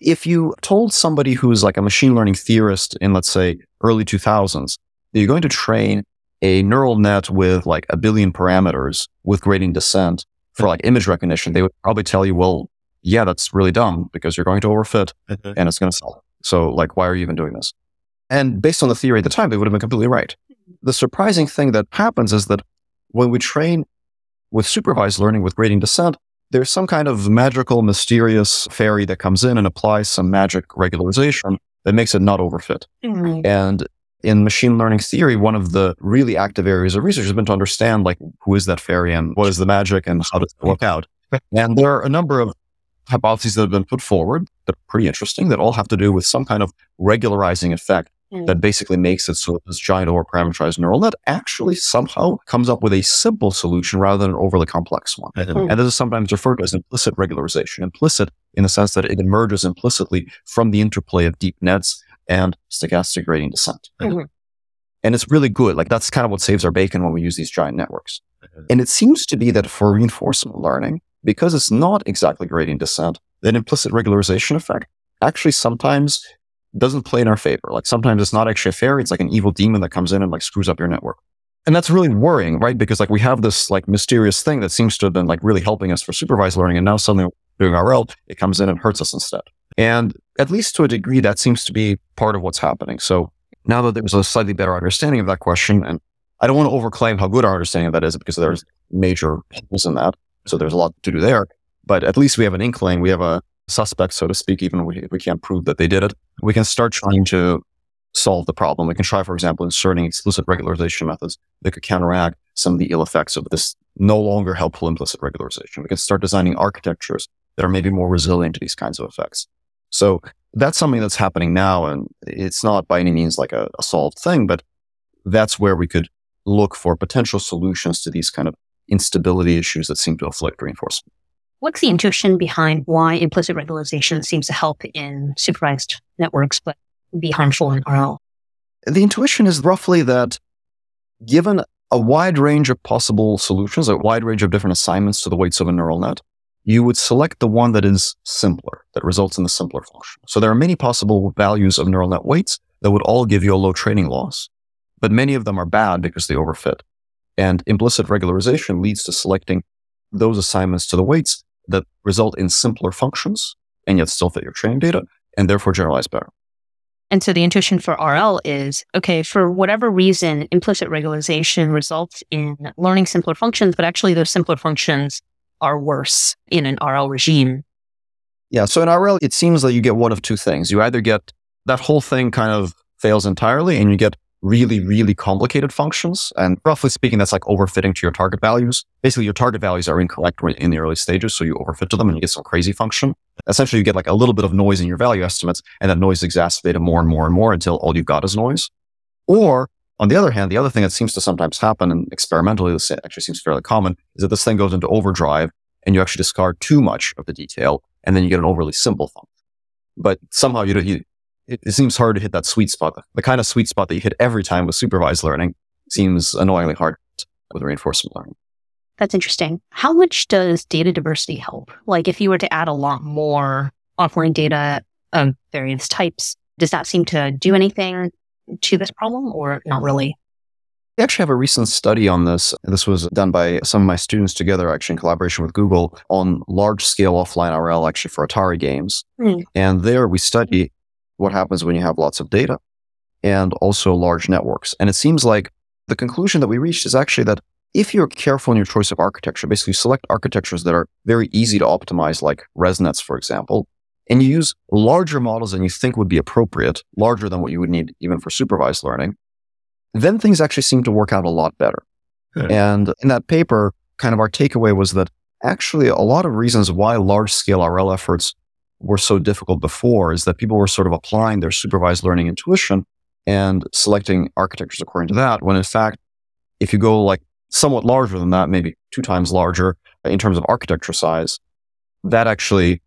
If you told somebody who's like a machine learning theorist in, let's say, early 2000s, that you're going to train a neural net with like a billion parameters with gradient descent for like image recognition, they would probably tell you, well, yeah, that's really dumb because you're going to overfit mm-hmm. and it's going to sell. So, like, why are you even doing this? And based on the theory at the time, they would have been completely right. The surprising thing that happens is that when we train with supervised learning with gradient descent, there's some kind of magical, mysterious fairy that comes in and applies some magic regularization that makes it not overfit. Mm-hmm. And in machine learning theory, one of the really active areas of research has been to understand like who is that fairy and what is the magic and how does it work out. And there are a number of hypotheses that have been put forward that are pretty interesting that all have to do with some kind of regularizing effect hmm. that basically makes it so this giant overparameterized neural net actually somehow comes up with a simple solution rather than an overly complex one. Hmm. And this is sometimes referred to as implicit regularization. Implicit in the sense that it emerges implicitly from the interplay of deep nets and stochastic gradient descent. Mhm. And it's really good. Like that's kind of what saves our bacon when we use these giant networks. And it seems to be that for reinforcement learning, because it's not exactly gradient descent, that implicit regularization effect actually sometimes doesn't play in our favor. Like sometimes it's not actually a fairy. It's like an evil demon that comes in and like screws up your network. And that's really worrying, right? Because like we have this like mysterious thing that seems to have been like really helping us for supervised learning. And now suddenly doing RL, it comes in and hurts us instead. And at least to a degree, that seems to be part of what's happening. So now that there's a slightly better understanding of that question, and I don't want to overclaim how good our understanding of that is because there's major holes in that. So there's a lot to do there. But at least we have an inkling. We have a suspect, so to speak, even if we, we can't prove that they did it. We can start trying to solve the problem. We can try, for example, inserting explicit regularization methods that could counteract some of the ill effects of this no longer helpful implicit regularization. We can start designing architectures that are maybe more resilient to these kinds of effects. So that's something that's happening now. And it's not by any means like a, a solved thing, but that's where we could look for potential solutions to these kind of instability issues that seem to afflict reinforcement. What's the intuition behind why implicit regularization seems to help in supervised networks, but be harmful in RL? The intuition is roughly that given a wide range of possible solutions, a wide range of different assignments to the weights of a neural net, you would select the one that is simpler, that results in the simpler function. So there are many possible values of neural net weights that would all give you a low training loss, but many of them are bad because they overfit. And implicit regularization leads to selecting those assignments to the weights that result in simpler functions and yet still fit your training data and therefore generalize better. And so the intuition for RL is okay, for whatever reason, implicit regularization results in learning simpler functions, but actually those simpler functions are worse in an RL regime. Yeah. So in RL, it seems that you get one of two things. You either get that whole thing kind of fails entirely and you get really, really complicated functions. And roughly speaking, that's like overfitting to your target values. Basically, your target values are incorrect in the early stages. So you overfit to them and you get some crazy function. Essentially, you get like a little bit of noise in your value estimates and that noise exacerbated more and more and more until all you've got is noise. Or on the other hand, the other thing that seems to sometimes happen and experimentally, this actually seems fairly common is that this thing goes into overdrive and you actually discard too much of the detail and then you get an overly simple function. But somehow you, you it, it, seems hard to hit that sweet spot. The kind of sweet spot that you hit every time with supervised learning seems annoyingly hard with reinforcement learning. That's interesting. How much does data diversity help? Like if you were to add a lot more offline data of various types, does that seem to do anything to this problem or not really? We actually have a recent study on this. This was done by some of my students together, actually in collaboration with Google, on large scale offline RL, actually for Atari games. Mm. And there we study what happens when you have lots of data and also large networks. And it seems like the conclusion that we reached is actually that if you're careful in your choice of architecture, basically select architectures that are very easy to optimize, like ResNets, for example, and you use larger models than you think would be appropriate, larger than what you would need even for supervised learning, then things actually seem to work out a lot better. And in that paper, kind of our takeaway was that actually a lot of reasons why large scale RL efforts were so difficult before is that people were sort of applying their supervised learning intuition and selecting architectures according to that. When in fact, if you go like somewhat larger than that, maybe two times larger in terms of architecture size, that actually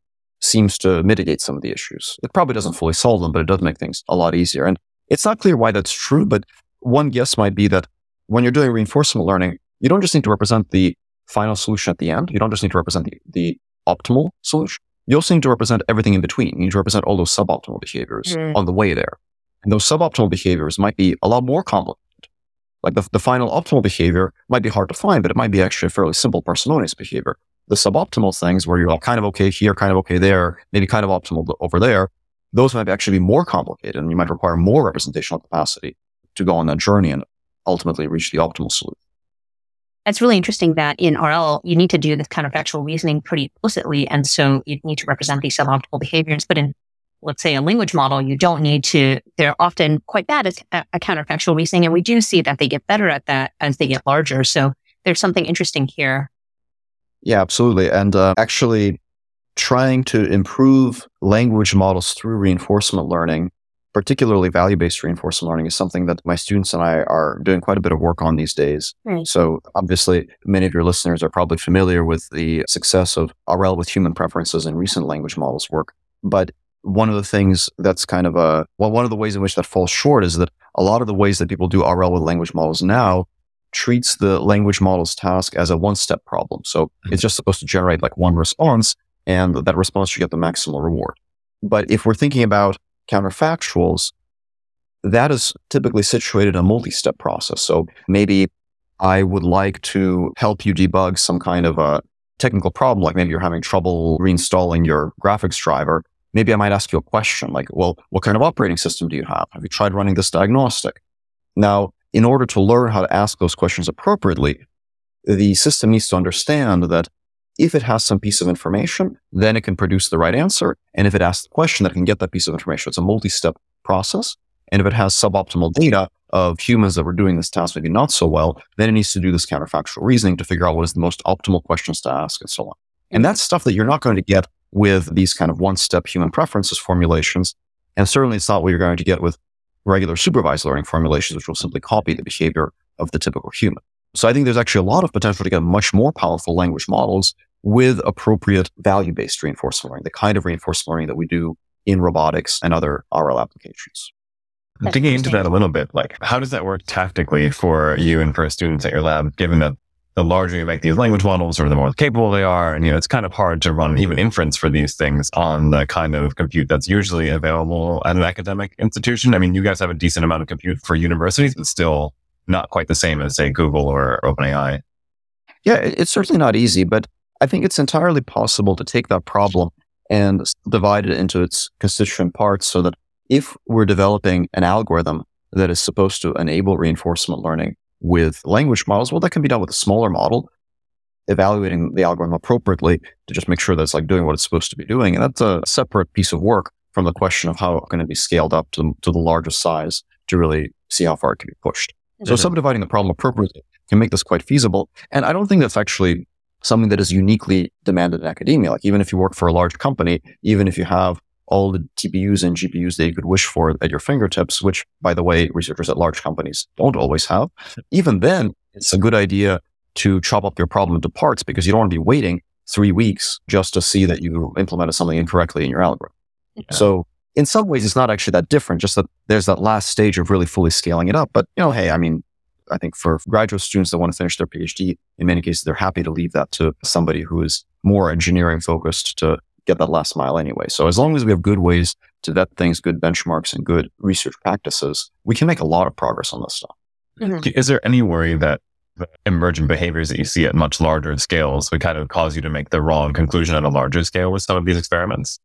seems to mitigate some of the issues. It probably doesn't fully solve them, but it does make things a lot easier. And it's not clear why that's true, but one guess might be that when you're doing reinforcement learning, you don't just need to represent the final solution at the end. You don't just need to represent the, the optimal solution you also need to represent everything in between. You need to represent all those suboptimal behaviors mm. on the way there. And those suboptimal behaviors might be a lot more complicated. Like the, the final optimal behavior might be hard to find, but it might be actually a fairly simple parsimonious behavior. The suboptimal things where you're kind of okay here, kind of okay there, maybe kind of optimal over there, those might actually be more complicated and you might require more representational capacity to go on that journey and ultimately reach the optimal solution. That's really interesting that in RL, you need to do this kind of factual reasoning pretty explicitly. And so you need to represent these suboptimal behaviors. But in, let's say, a language model, you don't need to, they're often quite bad at a counterfactual reasoning. And we do see that they get better at that as they get larger. So there's something interesting here. Yeah, absolutely. And uh, actually, trying to improve language models through reinforcement learning particularly value based reinforcement learning is something that my students and I are doing quite a bit of work on these days. Right. So, obviously, many of your listeners are probably familiar with the success of RL with human preferences and recent language models work. But one of the things that's kind of a, well, one of the ways in which that falls short is that a lot of the ways that people do RL with language models now treats the language model's task as a one step problem. So, mm-hmm. it's just supposed to generate like one response, and that response should get the maximal reward. But if we're thinking about counterfactuals, that is typically situated in a multi-step process. So maybe I would like to help you debug some kind of a technical problem, like maybe you're having trouble reinstalling your graphics driver. Maybe I might ask you a question like, well, what kind of operating system do you have? Have you tried running this diagnostic? Now, in order to learn how to ask those questions appropriately, the system needs to understand that if it has some piece of information, then it can produce the right answer. And if it asks the question, that it can get that piece of information. It's a multi-step process. And if it has suboptimal data of humans that were doing this task maybe not so well, then it needs to do this counterfactual reasoning to figure out what is the most optimal questions to ask and so on. And that's stuff that you're not going to get with these kind of one-step human preferences formulations. And certainly it's not what you're going to get with regular supervised learning formulations, which will simply copy the behavior of the typical human. So I think there's actually a lot of potential to get much more powerful language models with appropriate value based reinforcement learning, the kind of reinforcement learning that we do in robotics and other RL applications. That's Digging into that a little bit, like how does that work tactically for you and for students at your lab, given that the larger you make these language models or the more capable they are, and you know, it's kind of hard to run even inference for these things on the kind of compute that's usually available at an academic institution. I mean, you guys have a decent amount of compute for universities, but still not quite the same as say Google or OpenAI. Yeah, it's certainly not easy, but I think it's entirely possible to take that problem and divide it into its constituent parts so that if we're developing an algorithm that is supposed to enable reinforcement learning with language models, well, that can be done with a smaller model, evaluating the algorithm appropriately to just make sure that it's like doing what it's supposed to be doing. And that's a separate piece of work from the question of how it can be scaled up to, to the largest size to really see how far it can be pushed. Mm-hmm. So subdividing the problem appropriately can make this quite feasible. And I don't think that's actually something that is uniquely demanded in academia. Like even if you work for a large company, even if you have all the TPUs and GPUs that you could wish for at your fingertips, which by the way, researchers at large companies don't always have, even then it's a good idea to chop up your problem into parts because you don't want to be waiting three weeks just to see that you implemented something incorrectly in your algorithm. Yeah. So in some ways, it's not actually that different, just that there's that last stage of really fully scaling it up. But, you know, hey, I mean, I think for graduate students that want to finish their PhD, in many cases, they're happy to leave that to somebody who is more engineering focused to get that last mile anyway. So as long as we have good ways to vet things, good benchmarks and good research practices, we can make a lot of progress on this stuff. Mm-hmm. Is there any worry that the emergent behaviors that you see at much larger scales would kind of cause you to make the wrong conclusion at a larger scale with some of these experiments?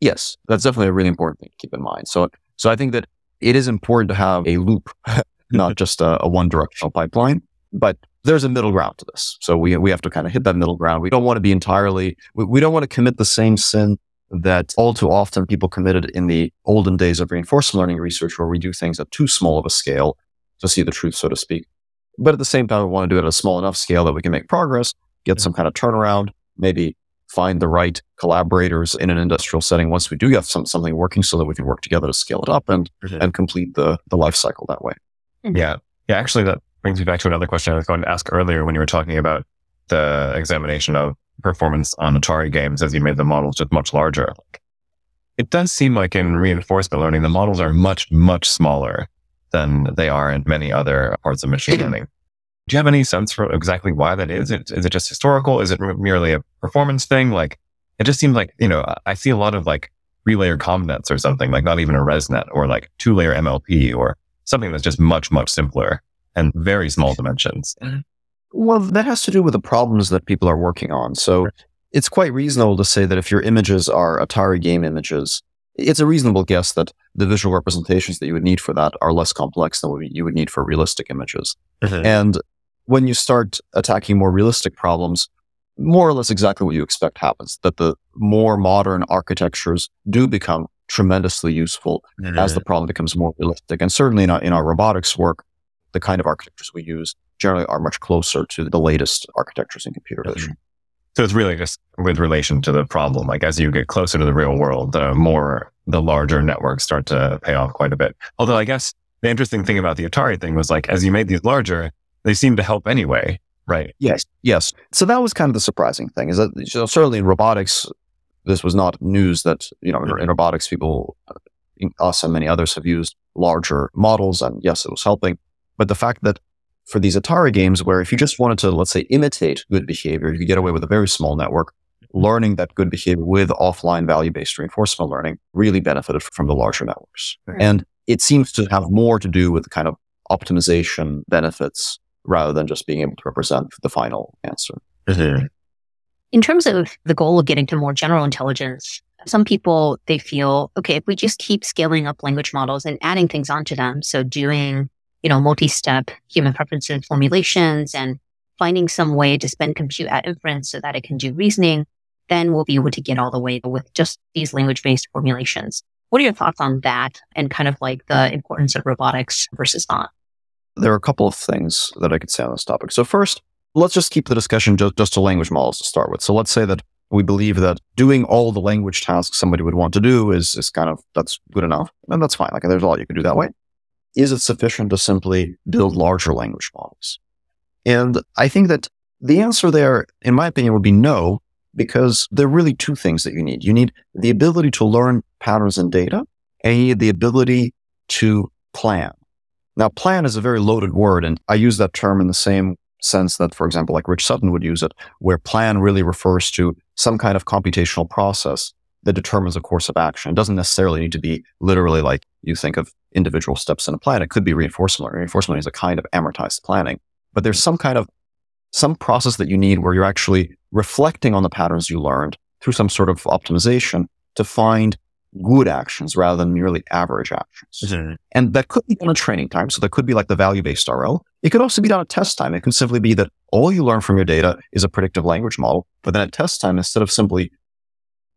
Yes, that's definitely a really important thing to keep in mind. So, so I think that it is important to have a loop, not just a, a one directional pipeline, but there's a middle ground to this. So we, we have to kind of hit that middle ground. We don't want to be entirely, we, we don't want to commit the same sin that all too often people committed in the olden days of reinforcement learning research, where we do things at too small of a scale to see the truth, so to speak. But at the same time, we want to do it at a small enough scale that we can make progress, get some kind of turnaround, maybe find the right collaborators in an industrial setting once we do get some, something working so that we can work together to scale it up and, and complete the, the life cycle that way. Yeah. Yeah. Actually, that brings me back to another question I was going to ask earlier when you were talking about the examination of performance on Atari games as you made the models just much larger. It does seem like in reinforcement learning, the models are much, much smaller than they are in many other parts of machine learning. Do you have any sense for exactly why that is? Is it just historical? Is it merely a performance thing? Like, it just seems like, you know, I see a lot of like three layer ConvNets or something, like not even a ResNet or like two layer MLP or something that's just much, much simpler and very small dimensions. Well, that has to do with the problems that people are working on. So it's quite reasonable to say that if your images are Atari game images, it's a reasonable guess that the visual representations that you would need for that are less complex than what you would need for realistic images. Mm-hmm. And when you start attacking more realistic problems, more or less exactly what you expect happens, that the more modern architectures do become tremendously useful mm-hmm. as the problem becomes more realistic. And certainly in our, in our robotics work, the kind of architectures we use generally are much closer to the latest architectures in computer vision. So it's really just with relation to the problem. Like as you get closer to the real world, the more the larger networks start to pay off quite a bit. Although I guess the interesting thing about the Atari thing was like as you made these larger, they seemed to help anyway, right? Yes, yes. So that was kind of the surprising thing is that you know, certainly in robotics, this was not news that you know in, in robotics people, uh, us and many others have used larger models, and yes, it was helping. But the fact that for these Atari games where if you just wanted to, let's say, imitate good behavior, you could get away with a very small network. Learning that good behavior with offline value based reinforcement learning really benefited from the larger networks. Right. And it seems to have more to do with kind of optimization benefits rather than just being able to represent the final answer. Mm-hmm. In terms of the goal of getting to more general intelligence, some people they feel okay if we just keep scaling up language models and adding things onto them so doing you know, multi-step human preference formulations and finding some way to spend compute at inference so that it can do reasoning, then we'll be able to get all the way with just these language-based formulations. What are your thoughts on that and kind of like the importance of robotics versus not? There are a couple of things that I could say on this topic. So first, let's just keep the discussion just, just to language models to start with. So let's say that we believe that doing all the language tasks somebody would want to do is, is kind of, that's good enough. And that's fine. Like there's a lot you can do that way is it sufficient to simply build larger language models? And I think that the answer there, in my opinion, would be no, because there are really two things that you need. You need the ability to learn patterns in data and you need the ability to plan. Now, plan is a very loaded word, and I use that term in the same sense that, for example, like Rich Sutton would use it, where plan really refers to some kind of computational process that determines a course of action. It doesn't necessarily need to be literally like you think of individual steps in a plan. It could be reinforcement learning. Reinforcement learning is a kind of amortized planning, but there's some kind of some process that you need where you're actually reflecting on the patterns you learned through some sort of optimization to find good actions rather than merely average actions. Mm-hmm. And that could be done at training time. So that could be like the value based RL. It could also be done at test time. It could simply be that all you learn from your data is a predictive language model. But then at test time, instead of simply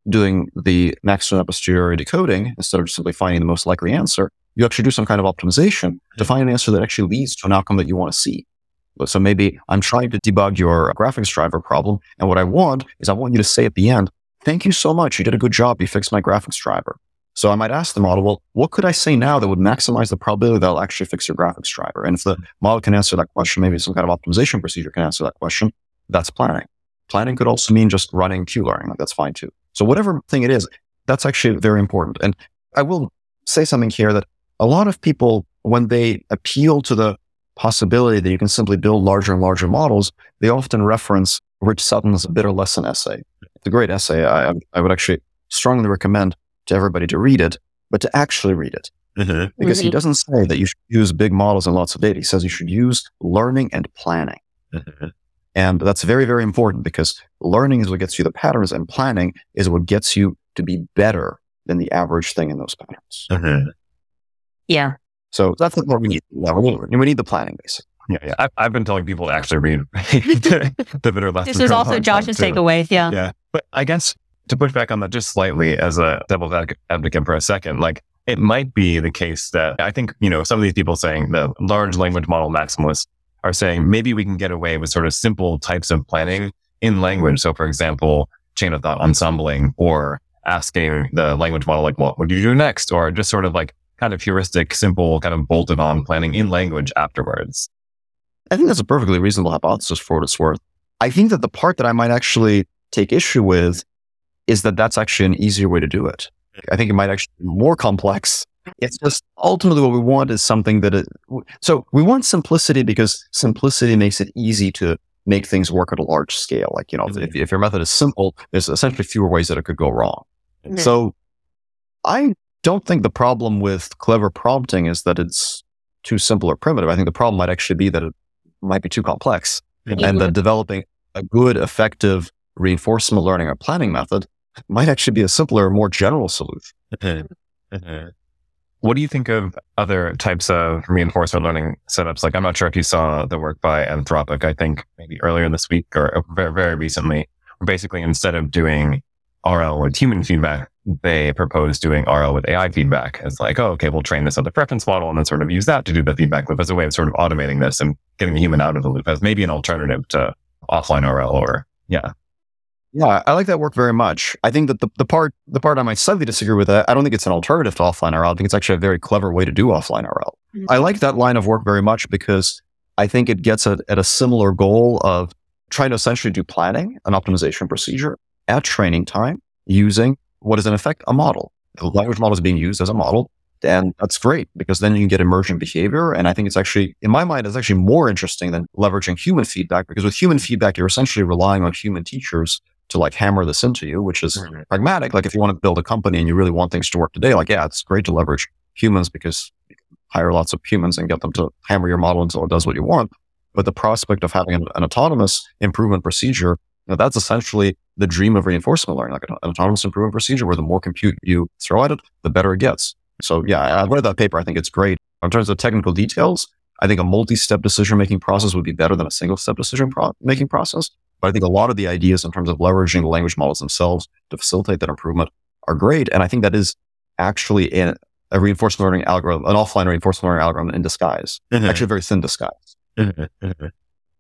doing the maximum a posteriori decoding, instead of simply finding the most likely answer, you actually do some kind of optimization to find an answer that actually leads to an outcome that you want to see. So maybe I'm trying to debug your graphics driver problem. And what I want is I want you to say at the end, thank you so much. You did a good job. You fixed my graphics driver. So I might ask the model, well, what could I say now that would maximize the probability that I'll actually fix your graphics driver? And if the model can answer that question, maybe some kind of optimization procedure can answer that question, that's planning. Planning could also mean just running Q learning. Like that's fine too. So whatever thing it is, that's actually very important. And I will say something here that a lot of people, when they appeal to the possibility that you can simply build larger and larger models, they often reference Rich Sutton's Bitter Lesson essay. It's a great essay. I, I would actually strongly recommend to everybody to read it, but to actually read it. Mm-hmm. Because he Mhm. doesn't say that you should use big models and lots of data. He says you should use learning and planning. Mm-hmm. And that's very, very important because learning is what gets you the patterns and planning is what gets you to be better than the average thing in those patterns. Mm-hmm. Yeah. So that's what we need. Yeah, we need, the planning basically. Yeah, yeah. I've, I've been telling people to actually read the, the bitter lesson. This was for a also Josh's takeaway. Yeah. Yeah. But I guess to push back on that just slightly as a devil's advocate for a second, like it might be the case that I think, you know, some of these people saying the large language model maximalists are saying maybe we can get away with sort of simple types of planning in language. So for example, chain of thought ensembling or asking the language model, like, what would you do next? Or just sort of like kind of heuristic, simple, kind of bolted on planning in language afterwards. I think that's a perfectly reasonable hypothesis for what it's worth. I think that the part that I might actually take issue with is that that's actually an easier way to do it. I think it might actually be more complex. It's just ultimately what we want is something that it, so we want simplicity because simplicity makes it easy to make things work at a large scale. Like, you know, if, if your method is simple, there's essentially fewer ways that it could go wrong. Mhm. So I don't think the problem with clever prompting is that it's too simple or primitive. I think the problem might actually be that it might be too complex and that developing a good, effective reinforcement learning or planning method might actually be a simpler, more general solution. What do you think of other types of reinforcement learning setups? Like, I'm not sure if you saw the work by Anthropic, I think maybe earlier this week or very, very recently, basically instead of doing RL with human feedback, they proposed doing RL with AI feedback. It's like, oh, okay, we'll train this other preference model and then sort of use that to do the feedback loop as a way of sort of automating this and getting the human out of the loop as maybe an alternative to offline RL or, yeah. Yeah, I like that work very much. I think that the, the part the part I might slightly disagree with that, I don't think it's an alternative to offline RL. I think it's actually a very clever way to do offline RL. Mhm. I like that line of work very much because I think it gets at, at a similar goal of trying to essentially do planning, an optimization procedure at training time using what is in effect a model. The language model is being used as a model. And that's great because then you can get emergent behavior. And I think it's actually, in my mind, it's actually more interesting than leveraging human feedback because with human feedback, you're essentially relying on human teachers to like hammer this into you, which is pragmatic. Like if you want to build a company and you really want things to work today, like, yeah, it's great to leverage humans because you can hire lots of humans and get them to hammer your model until it does what you want. But the prospect of having an, an autonomous improvement procedure, you know, that's essentially the dream of reinforcement learning, like an, an autonomous improvement procedure where the more compute you throw at it, the better it gets. So yeah, I- read that paper. I think it's great. In terms of technical details, I think a multi-step decision-making process would be better than a single-step decision-making process. But I think a lot of the ideas in terms of leveraging the language models themselves to facilitate that improvement are great. And I think that is actually a, a reinforcement learning algorithm, an offline reinforcement learning algorithm in disguise. Mm-hmm. Actually, a very thin disguise. Mm-hmm. Mm-hmm.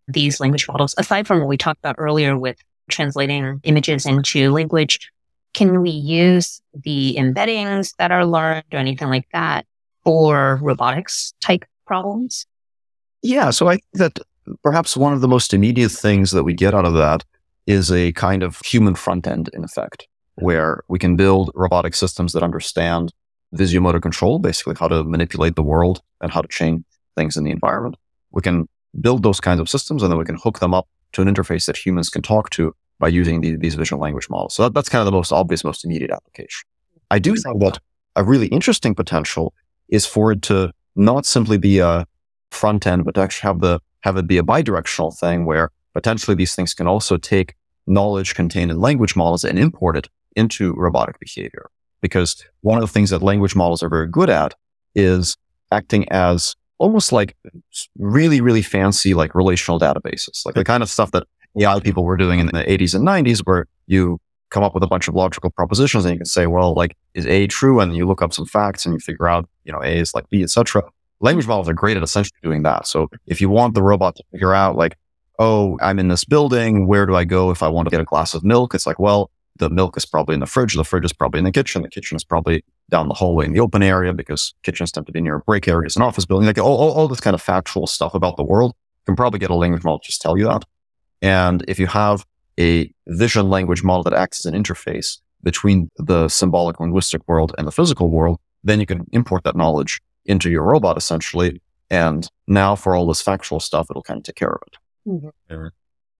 these language models, aside from what we talked about earlier with translating images into language, can we use the embeddings that are learned or anything like that for robotics type problems? Yeah. So I think that perhaps one of the most immediate things that we get out of that is a kind of human front end, in effect, where we can build robotic systems that understand visuomotor control, basically how to manipulate the world and how to change things in the environment. We can build those kinds of systems and then we can hook them up to an interface that humans can talk to by using the, these visual language models. So that, that's kind of the most obvious, most immediate application. I do think that a really interesting potential is for it to not simply be a front end, but to actually have the have it be a bidirectional thing where potentially these things can also take knowledge contained in language models and import it into robotic behavior. Because one of the things that language models are very good at is acting as almost like really, really fancy, like relational databases, like the kind of stuff that AI people were doing in the 80s and 90s, where you come up with a bunch of logical propositions and you can say, well, like, is A true? And you look up some facts and you figure out, you know, A is like B, etc. Language models are great at essentially doing that. So if you want the robot to figure out like, oh, I'm in this building. Where do I go if I want to get a glass of milk? It's like, well, the milk is probably in the fridge. The fridge is probably in the kitchen. The kitchen is probably down the hallway in the open area because kitchens tend to be near break areas and office building. Like all, all, all, this kind of factual stuff about the world can probably get a language model just tell you that. And if you have a vision language model that acts as an interface between the symbolic linguistic world and the physical world, then you can import that knowledge into your robot essentially. And now for all this factual stuff, it'll kind of take care of it. Mm-hmm.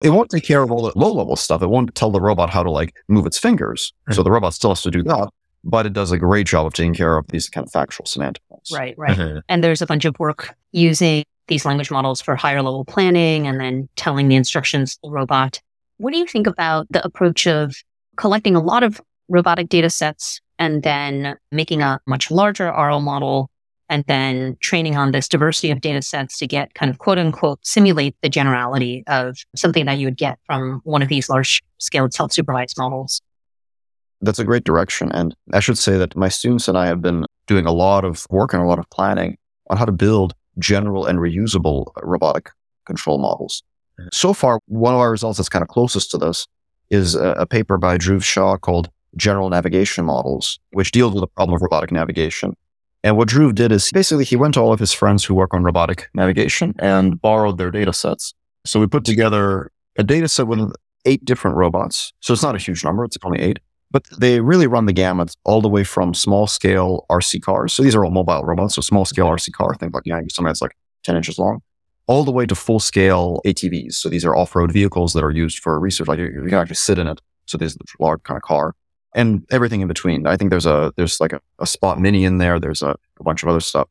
It won't take care of all the low level stuff. It won't tell the robot how to like move its fingers. Mm-hmm. So the robot still has to do that, but it does a great job of taking care of these kind of factual semantic ones. Right, right. Mm-hmm. And there's a bunch of work using these language models for higher level planning and then telling the instructions to the robot. What do you think about the approach of collecting a lot of robotic data sets and then making a much larger RL model and then training on this diversity of data sets to get kind of quote unquote simulate the generality of something that you would get from one of these large scale self supervised models. That's a great direction. And I should say that my students and I have been doing a lot of work and a lot of planning on how to build general and reusable robotic control models. Mm-hmm. So far, one of our results that's kind of closest to this is a, a paper by Dhruv Shah called General Navigation Models, which deals with the problem of robotic navigation. And what Dhruv did is basically he went to all of his friends who work on robotic navigation and borrowed their data sets. So we put together a data set with eight different robots. So it's not a huge number. It's only eight, but they really run the gamut all the way from small scale RC cars. So these are all mobile robots. So small scale RC car, think like, yeah, something that's like 10 inches long, all the way to full scale ATVs. So these are off road vehicles that are used for research. Like you, you can actually sit in it. So there's a large kind of car and everything in between. I think there's a there's like a, a spot mini in there. There's a, a bunch of other stuff.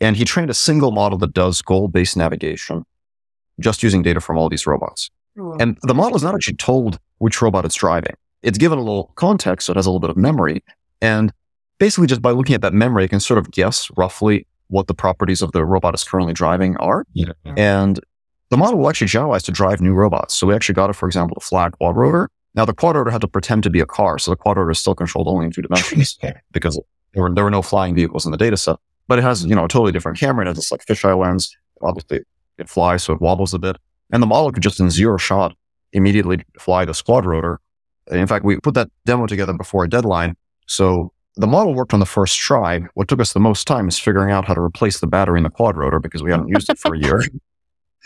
And he trained a single model that does goal based navigation, just using data from all these robots. Oh. And the model is not actually told which robot it's driving. It's given a little context, so it has a little bit of memory. And basically, just by looking at that memory, it can sort of guess roughly what the properties of the robot is currently driving are. Yeah. And the model will actually generalize to drive new robots. So we actually got it, for example, to fly quad rotor now the quad rotor had to pretend to be a car, so the quad rotor is still controlled only in two dimensions because there were there were no flying vehicles in the data set. But it has you know a totally different camera. It has this like fisheye lens. Obviously, it flies, so it wobbles a bit. And the model could just in zero shot immediately fly the quad rotor. In fact, we put that demo together before a deadline. So the model worked on the first try. What took us the most time is figuring out how to replace the battery in the quad rotor because we hadn't used it for a year.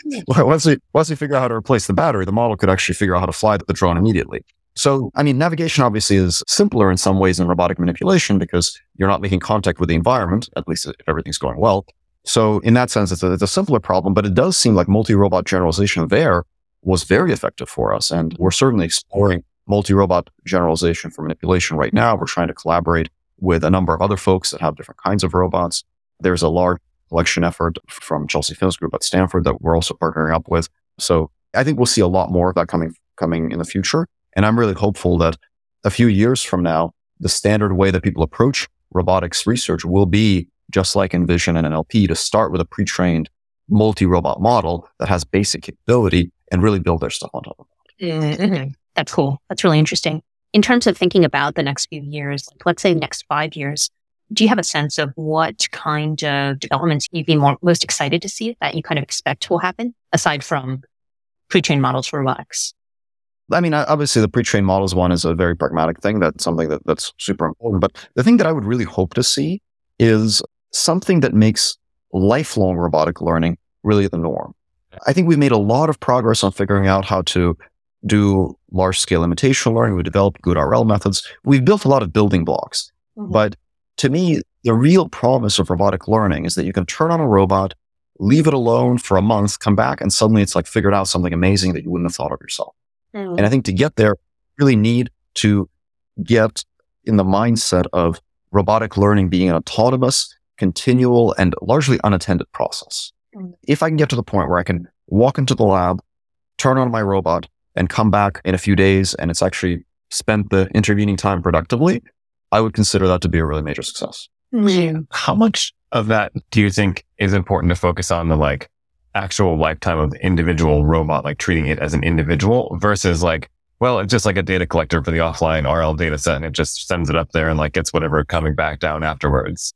once we once we figure out how to replace the battery, the model could actually figure out how to fly the drone immediately. So, I mean, navigation obviously is simpler in some ways than robotic manipulation because you're not making contact with the environment, at least if everything's going well. So, in that sense, it's a, it's a simpler problem, but it does seem like multi-robot generalization there was very effective for us. And we're certainly exploring multi-robot generalization for manipulation right now. We're trying to collaborate with a number of other folks that have different kinds of robots. There's a large collection effort from Chelsea Finn's group at Stanford that we're also partnering up with. So I think we'll see a lot more of that coming coming in the future. And I'm really hopeful that a few years from now, the standard way that people approach robotics research will be just like in Vision and NLP to start with a pre-trained multi-robot model that has basic capability and really build their stuff on top of that. Mm-hmm. That's cool. That's really interesting. In terms of thinking about the next few years, like let's say next five years, do you have a sense of what kind of developments you'd be more, most excited to see that you kind of expect will happen aside from pre-trained models for robotics? I mean, obviously the pre-trained models one is a very pragmatic thing. That's something that, that's super important. But the thing that I would really hope to see is something that makes lifelong robotic learning really the norm. I think we've made a lot of progress on figuring out how to do large scale imitation learning. We developed good RL methods. We've built a lot of building blocks, mm-hmm. but to me, the real promise of robotic learning is that you can turn on a robot, leave it alone for a month, come back, and suddenly it's like figured out something amazing that you wouldn't have thought of yourself. Mm. And I think to get there, really need to get in the mindset of robotic learning being an autonomous, continual, and largely unattended process. Mm. If I can get to the point where I can walk into the lab, turn on my robot and come back in a few days and it's actually spent the intervening time productively, I would consider that to be a really major success. How much of that do you think is important to focus on the like actual lifetime of the individual robot, like treating it as an individual versus like, well, it's just like a data collector for the offline RL data set and it just sends it up there and like gets whatever coming back down afterwards.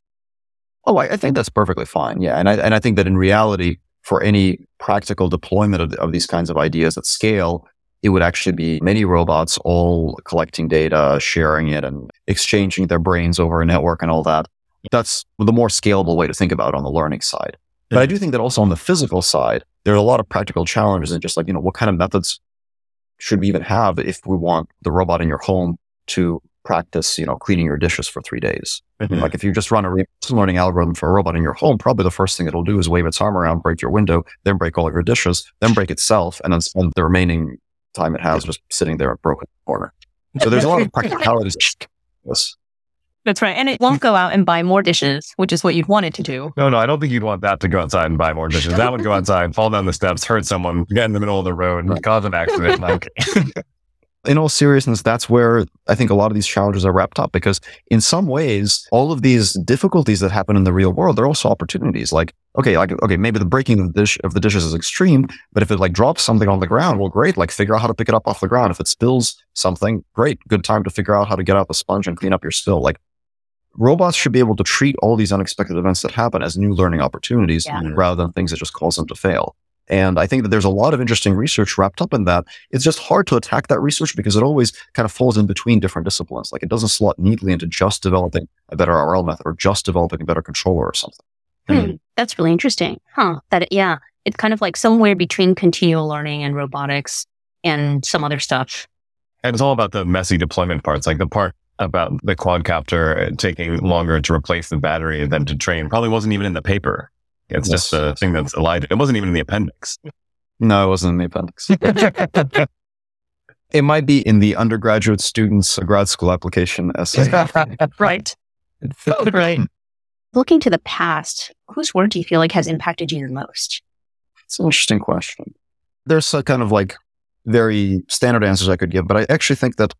Oh, I, I think that's perfectly fine. Yeah. And I, and I think that in reality, for any practical deployment of, of these kinds of ideas at scale, it would actually be many robots all collecting data, sharing it and exchanging their brains over a network and all that. That's the more scalable way to think about it on the learning side. But I do think that also on the physical side, there are a lot of practical challenges and just like, you know, what kind of methods should we even have if we want the robot in your home to practice, you know, cleaning your dishes for three days? Mhm. Like if you just run a reinforcement learning algorithm for a robot in your home, probably the first thing it'll do is wave its arm around, break your window, then break all of your dishes, then break itself, and then spend the remaining time it has just sitting there a broken corner. So there's a lot of practicalities. Yes. That's right. And it won't go out and buy more dishes, which is what you'd want it to do. No, no, I don't think you'd want that to go outside and buy more dishes. That would go outside, fall down the steps, hurt someone, get in the middle of the road, and cause an accident. Like, in all seriousness, that's where I think a lot of these challenges are wrapped up because in some ways, all of these difficulties that happen in the real world, they're also opportunities. Like, okay, like, okay, maybe the breaking of the dish of the dishes is extreme, but if it like drops something on the ground, well, great. Like figure out how to pick it up off the ground. If it spills something, great. Good time to figure out how to get out the sponge and clean up your spill. Like robots should be able to treat all these unexpected events that happen as new learning opportunities Yeah. rather than things that just cause them to fail. And I think that there's a lot of interesting research wrapped up in that. It's just hard to attack that research because it always kind of falls in between different disciplines. Like it doesn't slot neatly into just developing a better RL method or just developing a better controller or something. Hmm, that's really interesting. Huh. That, it- yeah, it's kind of like somewhere between continual learning and robotics and some other stuff. and it's all about the messy deployment parts, like the part about the quadcopter taking longer to replace the battery than to train probably wasn't even in the paper. It's just a thing that's elided. It wasn't even in the appendix. No, it wasn't in the appendix. it might be in the undergraduate student's grad school application essay. Right. right. Looking to the past, whose work do you feel like has impacted you the most? It's an interesting question. There's a kind of like very standard answers I could give, but I actually think that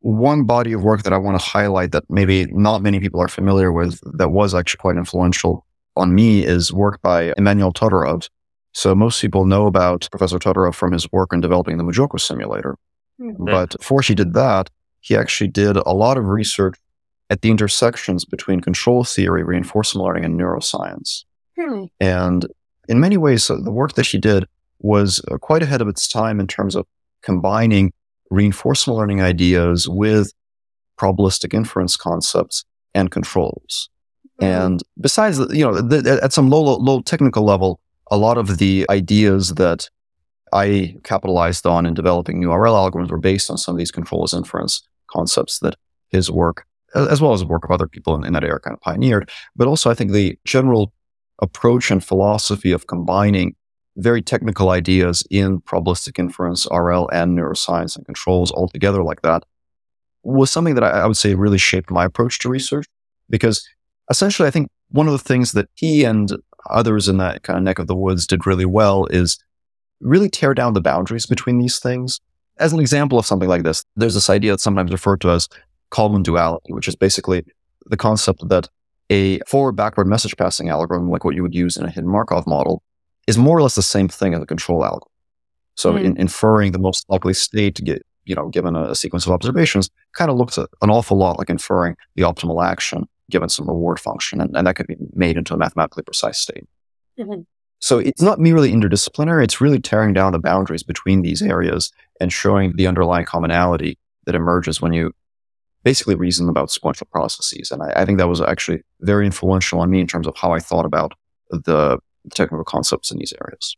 one body of work that I want to highlight that maybe not many people are familiar with that was actually quite influential on me is work by Emanuel Todorov. So most people know about Professor Todorov from his work in developing the MuJoCo simulator. But before he did that, he actually did a lot of research at the intersections between control theory, reinforcement learning, and neuroscience. Hmm. And in many ways, uh, the work that he did was uh, quite ahead of its time in terms of combining reinforcement learning ideas with probabilistic inference concepts and controls. Mm-hmm. And besides, you know, the, at some low, low, low technical level, a lot of the ideas that I capitalized on in developing new RL algorithms were based on some of these controls inference concepts that his work, as well as the work of other people in, in that area, kind of pioneered. But also, I think the general approach and philosophy of combining very technical ideas in probabilistic inference, RL, and neuroscience and controls all together like that was something that I, I would say really shaped my approach to research. Because essentially, I think one of the things that he and others in that kind of neck of the woods did really well is really tear down the boundaries between these things. As an example of something like this, there's this idea that's sometimes referred to as Kalman duality, which is basically the concept that a forward backward message passing algorithm, like what you would use in a hidden Markov model, is more or less the same thing as a control algorithm. So Hmm. in, inferring the most likely state to get, you know, given a, a sequence of observations, kind of looks an awful lot like inferring the optimal action given some reward function. And, and that could be made into a mathematically precise state. Mhm. So it's not merely interdisciplinary, it's really tearing down the boundaries between these areas and showing the underlying commonality that emerges when you basically reason about sequential processes. And I, I think that was actually very influential on me in terms of how I thought about the technical concepts in these areas.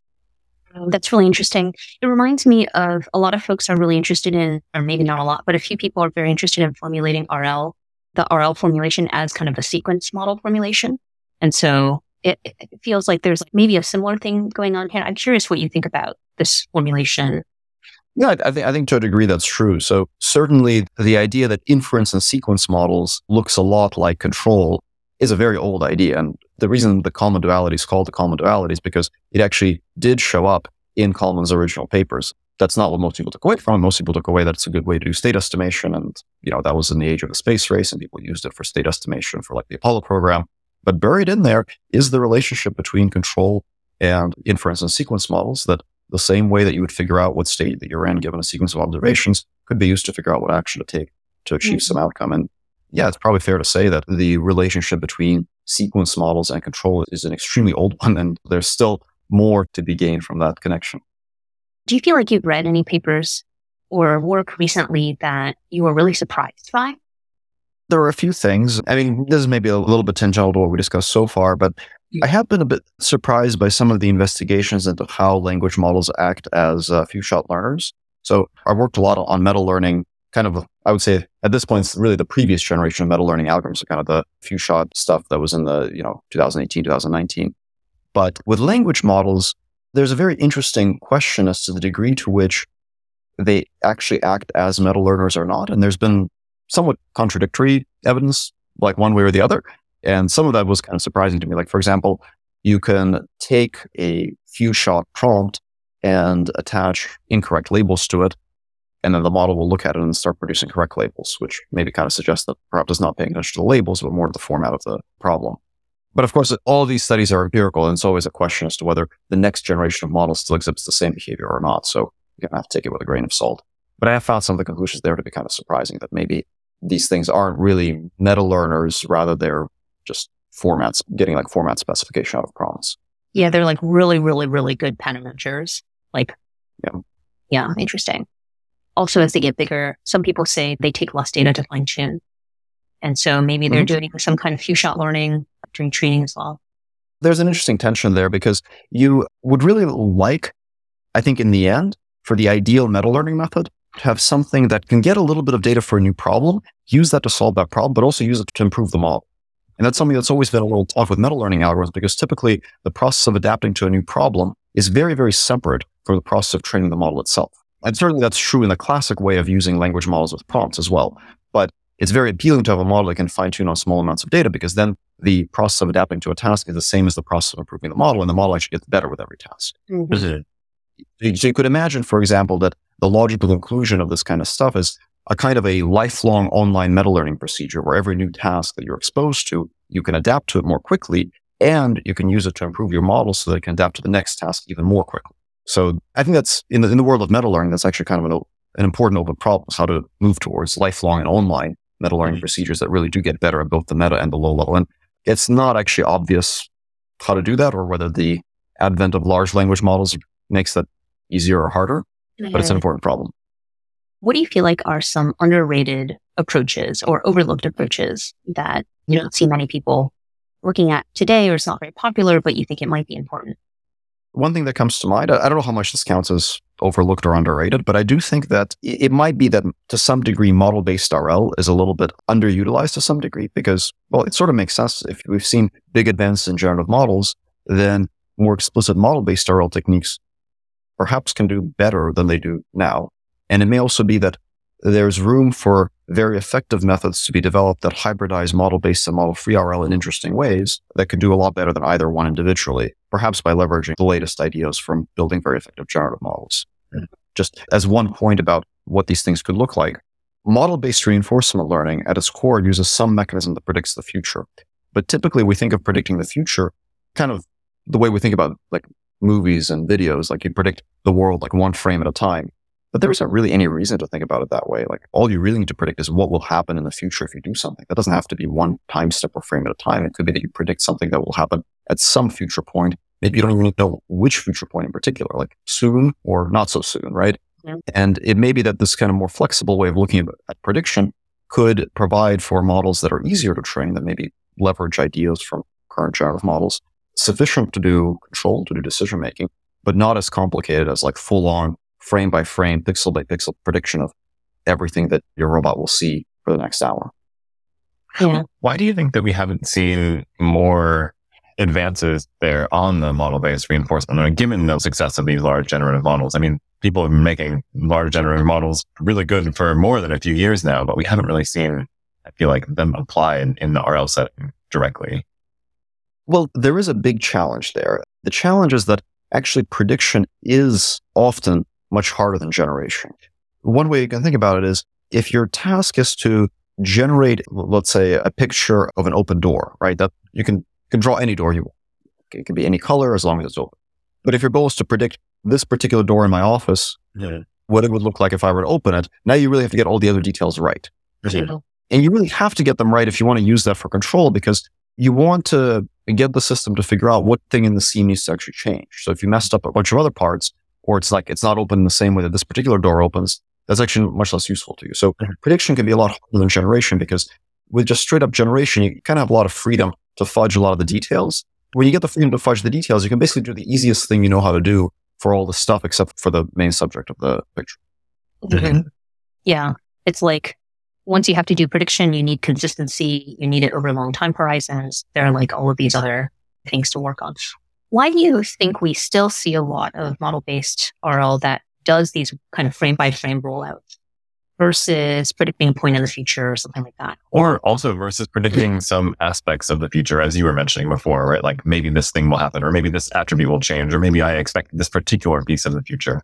That's really interesting. It reminds me of a lot of folks are really interested in, or maybe not a lot, but a few people are very interested in formulating RL, the RL formulation as kind of a sequence model formulation. And so it, it feels like there's maybe a similar thing going on here. I'm curious what you think about this formulation. Yeah, I, think I think to a degree that's true. So certainly the idea that inference and sequence models looks a lot like control is a very old idea. And the reason the Kalman duality is called the Kalman duality is because it actually did show up in Kalman's original papers. That's not what most people took away from. Most people took away that it's a good way to do state estimation. And, you know, that was in the age of the space race and people used it for state estimation for like the Apollo program. But buried in there is the relationship between control and inference and sequence models that the same way that you would figure out what state that you're in given a sequence of observations could be used to figure out what action to take to achieve mm-hmm. some outcome. And yeah, it's probably fair to say that the relationship between sequence models and control is an extremely old one, and there's still more to be gained from that connection. Do you feel like you've read any papers or work recently that you were really surprised by? There are a few things. I mean, this is maybe a little bit tangential to what we discussed so far, but I have been a bit surprised by some of the investigations into how language models act as uh, few shot learners. So I worked a lot on meta learning, kind of, I would say at this point, it's really the previous generation of meta learning algorithms, so kind of the few shot stuff that was in the, you know, 2018, 2019. But with language models, there's a very interesting question as to the degree to which they actually act as meta learners or not. And there's been somewhat contradictory evidence, like one way or the other. And some of that was kind of surprising to me. Like, for example, you can take a few shot prompt and attach incorrect labels to it. And then the model will look at it and start producing correct labels, which maybe kind of suggests that perhaps it's not paying attention to the labels, but more to the format of the problem. But of course, all these studies are empirical, and it's always a question as to whether the next generation of models still exhibits the same behavior or not. So you're going to have to take it with a grain of salt. But I have found some of the conclusions there to be kind of surprising that maybe these things aren't really meta learners, rather they're just formats, getting like format specification out of prompts. Yeah, they're like really, really, really good matchers. Like, yeah, yeah, interesting. Also, as they get bigger, some people say they take less data to fine tune. And so maybe they're mm-hmm. doing some kind of few shot learning during training as well. There's an interesting tension there because you would really like, I think in the end, for the ideal meta learning method, to have something that can get a little bit of data for a new problem, use that to solve that problem, but also use it to improve the model. And that's something that's always been a little tough with meta learning algorithms because typically the process of adapting to a new problem is very, very separate from the process of training the model itself. And certainly that's true in the classic way of using language models with prompts as well. But it's very appealing to have a model that can fine tune on small amounts of data because then the process of adapting to a task is the same as the process of improving the model, and the model actually gets better with every task. Mm-hmm. So you could imagine, for example, that the logical conclusion of this kind of stuff is a kind of a lifelong online meta learning procedure where every new task that you're exposed to, you can adapt to it more quickly and you can use it to improve your model so that it can adapt to the next task even more quickly. So I think that's in the, in the world of meta learning, that's actually kind of an, an important open problem, how to move towards lifelong and online meta learning mm-hmm. procedures that really do get better at both the meta and the low level. And it's not actually obvious how to do that or whether the advent of large language models makes that easier or harder, but it's an important problem. What do you feel like are some underrated approaches or overlooked approaches that you don't see many people working at today or it's not very popular, but you think it might be important? One thing that comes to mind, I don't know how much this counts as overlooked or underrated, but I do think that it might be that to some degree, model based RL is a little bit underutilized to some degree because, well, it sort of makes sense. If we've seen big advances in generative models, then more explicit model based RL techniques perhaps can do better than they do now. And it may also be that there's room for very effective methods to be developed that hybridize model based and model free RL in interesting ways that could do a lot better than either one individually, perhaps by leveraging the latest ideas from building very effective generative models. Hmm. Just as one point about what these things could look like, model based reinforcement learning at its core uses some mechanism that predicts the future. But typically we think of predicting the future kind of the way we think about like movies and videos, like you predict the world like one frame at a time. But there isn't really any reason to think about it that way. Like all you really need to predict is what will happen in the future if you do something. That doesn't have to be one time step or frame at a time. It could be that you predict something that will happen at some future point. Maybe you don't even know which future point in particular, like soon or not so soon, right? Yeah. And it may be that this kind of more flexible way of looking at, at prediction could provide for models that are easier to train that maybe leverage ideas from current generative models, sufficient to do control, to do decision making, but not as complicated as like full on frame by frame, pixel by pixel prediction of everything that your robot will see for the next hour. Yeah. Why do you think that we haven't seen more advances there on the model based reinforcement? I mean, given the success of these large generative models, I mean, people have been making large generative models really good for more than a few years now, but we haven't really seen, I feel like, them apply in, in the RL setting directly. Well, there is a big challenge there. The challenge is that actually prediction is often much harder than generation. One way you can think about it is if your task is to generate, let's say, a picture of an open door, right? That you can, can draw any door you want. It can be any color as long as it's open. But if your goal is to predict this particular door in my office, Yeah. what it would look like if I were to open it, now you really have to get all the other details right. And you really have to get them right if you want to use that for control because you want to get the system to figure out what thing in the scene needs to actually change. So if you messed up a bunch of other parts, or it's like it's not open in the same way that this particular door opens, that's actually much less useful to you. So prediction can be a lot harder than generation because with just straight up generation, you kind of have a lot of freedom to fudge a lot of the details. When you get the freedom to fudge the details, you can basically do the easiest thing you know how to do for all the stuff except for the main subject of the picture. Mhm. Yeah. It's like once you have to do prediction, you need consistency. You need it over long time horizons. There are like all of these other things to work on. Why do you think we still see a lot of model based RL that does these kind of frame by frame rollouts versus predicting a point in the future or something like that? Or also versus predicting some aspects of the future, as you were mentioning before, right? Like maybe this thing will happen, or maybe this attribute will change, or maybe I expect this particular piece of the future.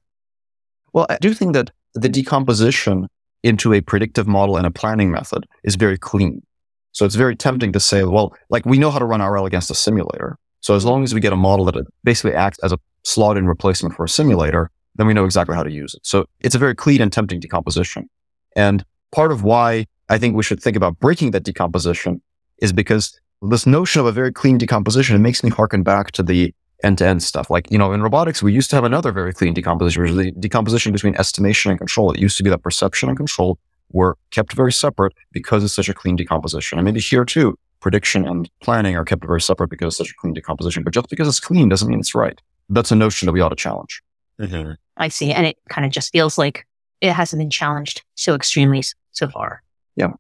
Well, I do think that the decomposition into a predictive model and a planning method is very clean. So it's very tempting to say, well, like we know how to run RL against a simulator. So as long as we get a model that basically acts as a slot in replacement for a simulator, then we know exactly how to use it. So it's a very clean and tempting decomposition. And part of why I think we should think about breaking that decomposition is because this notion of a very clean decomposition, it makes me harken back to the end to end stuff. Like, you know, in robotics, we used to have another very clean decomposition, which is the decomposition between estimation and control. It used to be that perception and control were kept very separate because it's such a clean decomposition. And maybe here too, prediction and planning are kept very separate because it's such a clean decomposition. But just because it's clean doesn't mean it's right. That's a notion that we ought to challenge. Mm-hmm. I see. And it kind of just feels like it hasn't been challenged so extremely so far. Yeah.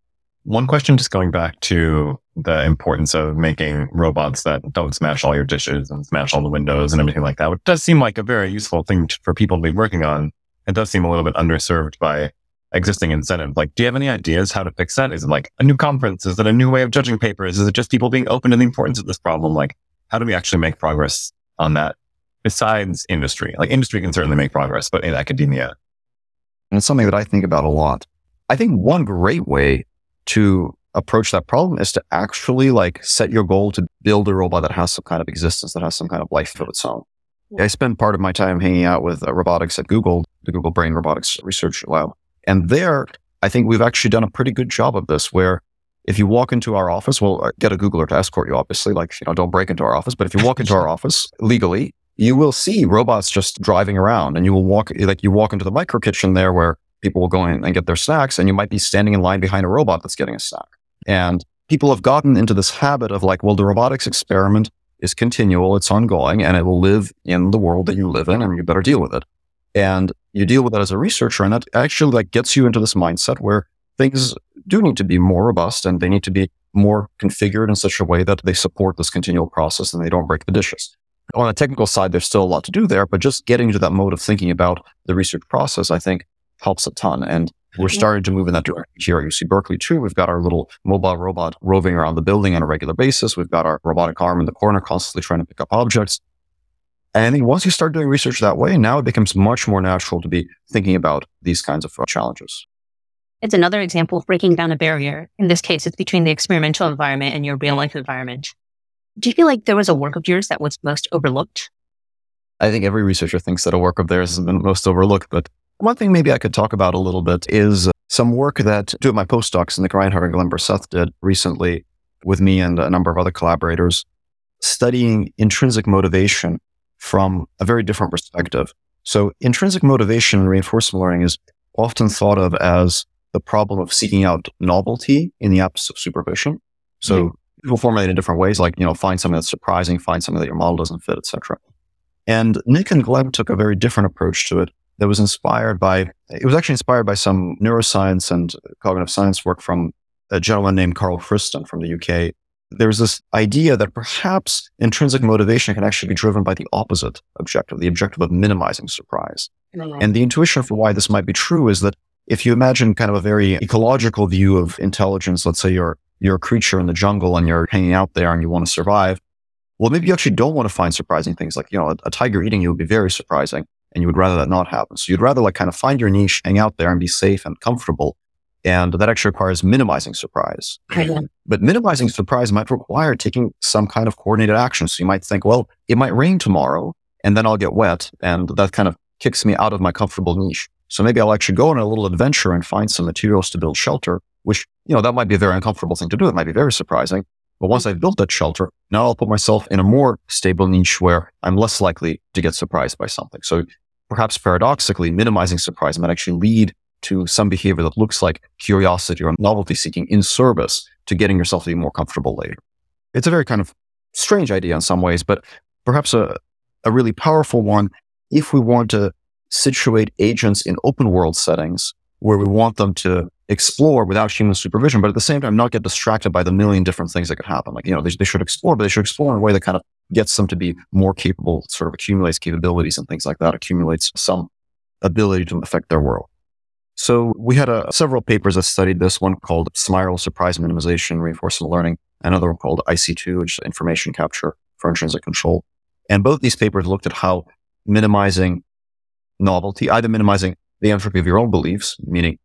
One question just going back to the importance of making robots that don't smash all your dishes and smash all the windows and everything like that, which does seem like a very useful thing to, for people to be working on. It does seem a little bit underserved by existing incentive. Like, do you have any ideas how to fix that? Is it like a new conference? Is it a new way of judging papers? Is it just people being open to the importance of this problem? Like, how do we actually make progress on that besides industry? Like, industry can certainly make progress, but in academia, And it's something that I think about a lot. I think one great way to approach that problem is to actually like set your goal to build a robot that has some kind of existence, that has some kind of life of its own. I spend part of my time hanging out with uh, robotics at Google, the Google Brain Robotics Research Lab. And there, I think we've actually done a pretty good job of this where if you walk into our office, we'll uh, get a Googler to escort you, obviously, like, you know, don't break into our office. But if you walk into our office legally, you will see robots just driving around and you will walk, like you walk into the micro kitchen there where people will go in and get their snacks and you might be standing in line behind a robot that's getting a snack. And people have gotten into this habit of like, well, the robotics experiment is continual, it's ongoing, and it will live in the world that you live in, and you better deal with it. And you deal with that as a researcher, and that actually like gets you into this mindset where things do need to be more robust and they need to be more configured in such a way that they support this continual process and they don't break the dishes. On a technical side, there's still a lot to do there, but just getting to that mode of thinking about the research process, I think helps a ton. And we're starting to move in that direction here at UC Berkeley too. We've got our little mobile robot roving around the building on a regular basis. We've got our robotic arm in the corner constantly trying to pick up objects. And I think once you start doing research that way, now it becomes much more natural to be thinking about these kinds of challenges. It's another example of breaking down a barrier. In this case, it's between the experimental environment and your real life environment. Do you feel like there was a work of yours that was most overlooked? I think every researcher thinks that a work of theirs has been most overlooked. But one thing maybe I could talk about a little bit is some work that two of my postdocs, in Nick Rhinehart and Glenn Berseth, did recently with me and a number of other collaborators, studying intrinsic motivation from a very different perspective. So intrinsic motivation in reinforcement learning is often thought of as the problem of seeking out novelty in the absence of supervision. So people formulate it in different ways, like, you know, find something that's surprising, find something that your model doesn't fit, etc. And Nick and Glenn took a very different approach to it that was inspired by, it was actually inspired by some neuroscience and cognitive science work from a gentleman named Carl Friston from the UK. There's this idea that perhaps intrinsic motivation can actually be driven by the opposite objective, the objective of minimizing surprise. Mm-hmm. And the intuition for why this might be true is that if you imagine kind of a very ecological view of intelligence, let's say you're, you're a creature in the jungle and you're hanging out there and you want to survive, well, maybe you actually don't want to find surprising things. Like, you know, a, a tiger eating you would be very surprising and you would rather that not happen. So you'd rather like kind of find your niche, hang out there and be safe and comfortable. And that actually requires minimizing surprise. But minimizing surprise might require taking some kind of coordinated action. So you might think, well, it might rain tomorrow and then I'll get wet. And that kind of kicks me out of my comfortable niche. So maybe I'll actually go on a little adventure and find some materials to build shelter, which, you know, that might be a very uncomfortable thing to do. It might be very surprising. But once I've built that shelter, now I'll put myself in a more stable niche where I'm less likely to get surprised by something. So perhaps paradoxically, minimizing surprise might actually lead to some behavior that looks like curiosity or novelty seeking in service to getting yourself to be more comfortable later. It's a very kind of strange idea in some ways, but perhaps a, a really powerful one if we want to situate agents in open world settings where we want them to explore without human supervision, but at the same time, not get distracted by the million different things that could happen. Like, you know, they, they should explore, but they should explore in a way that kind of gets them to be more capable, sort of accumulates capabilities and things like that, accumulates some ability to affect their world. So we had a, several papers that studied this one called SMiRL surprise minimization, reinforcement learning, another one called IC2, which is information capture for intrinsic control. And both these papers looked at how minimizing novelty, either minimizing the entropy of your own beliefs, meaning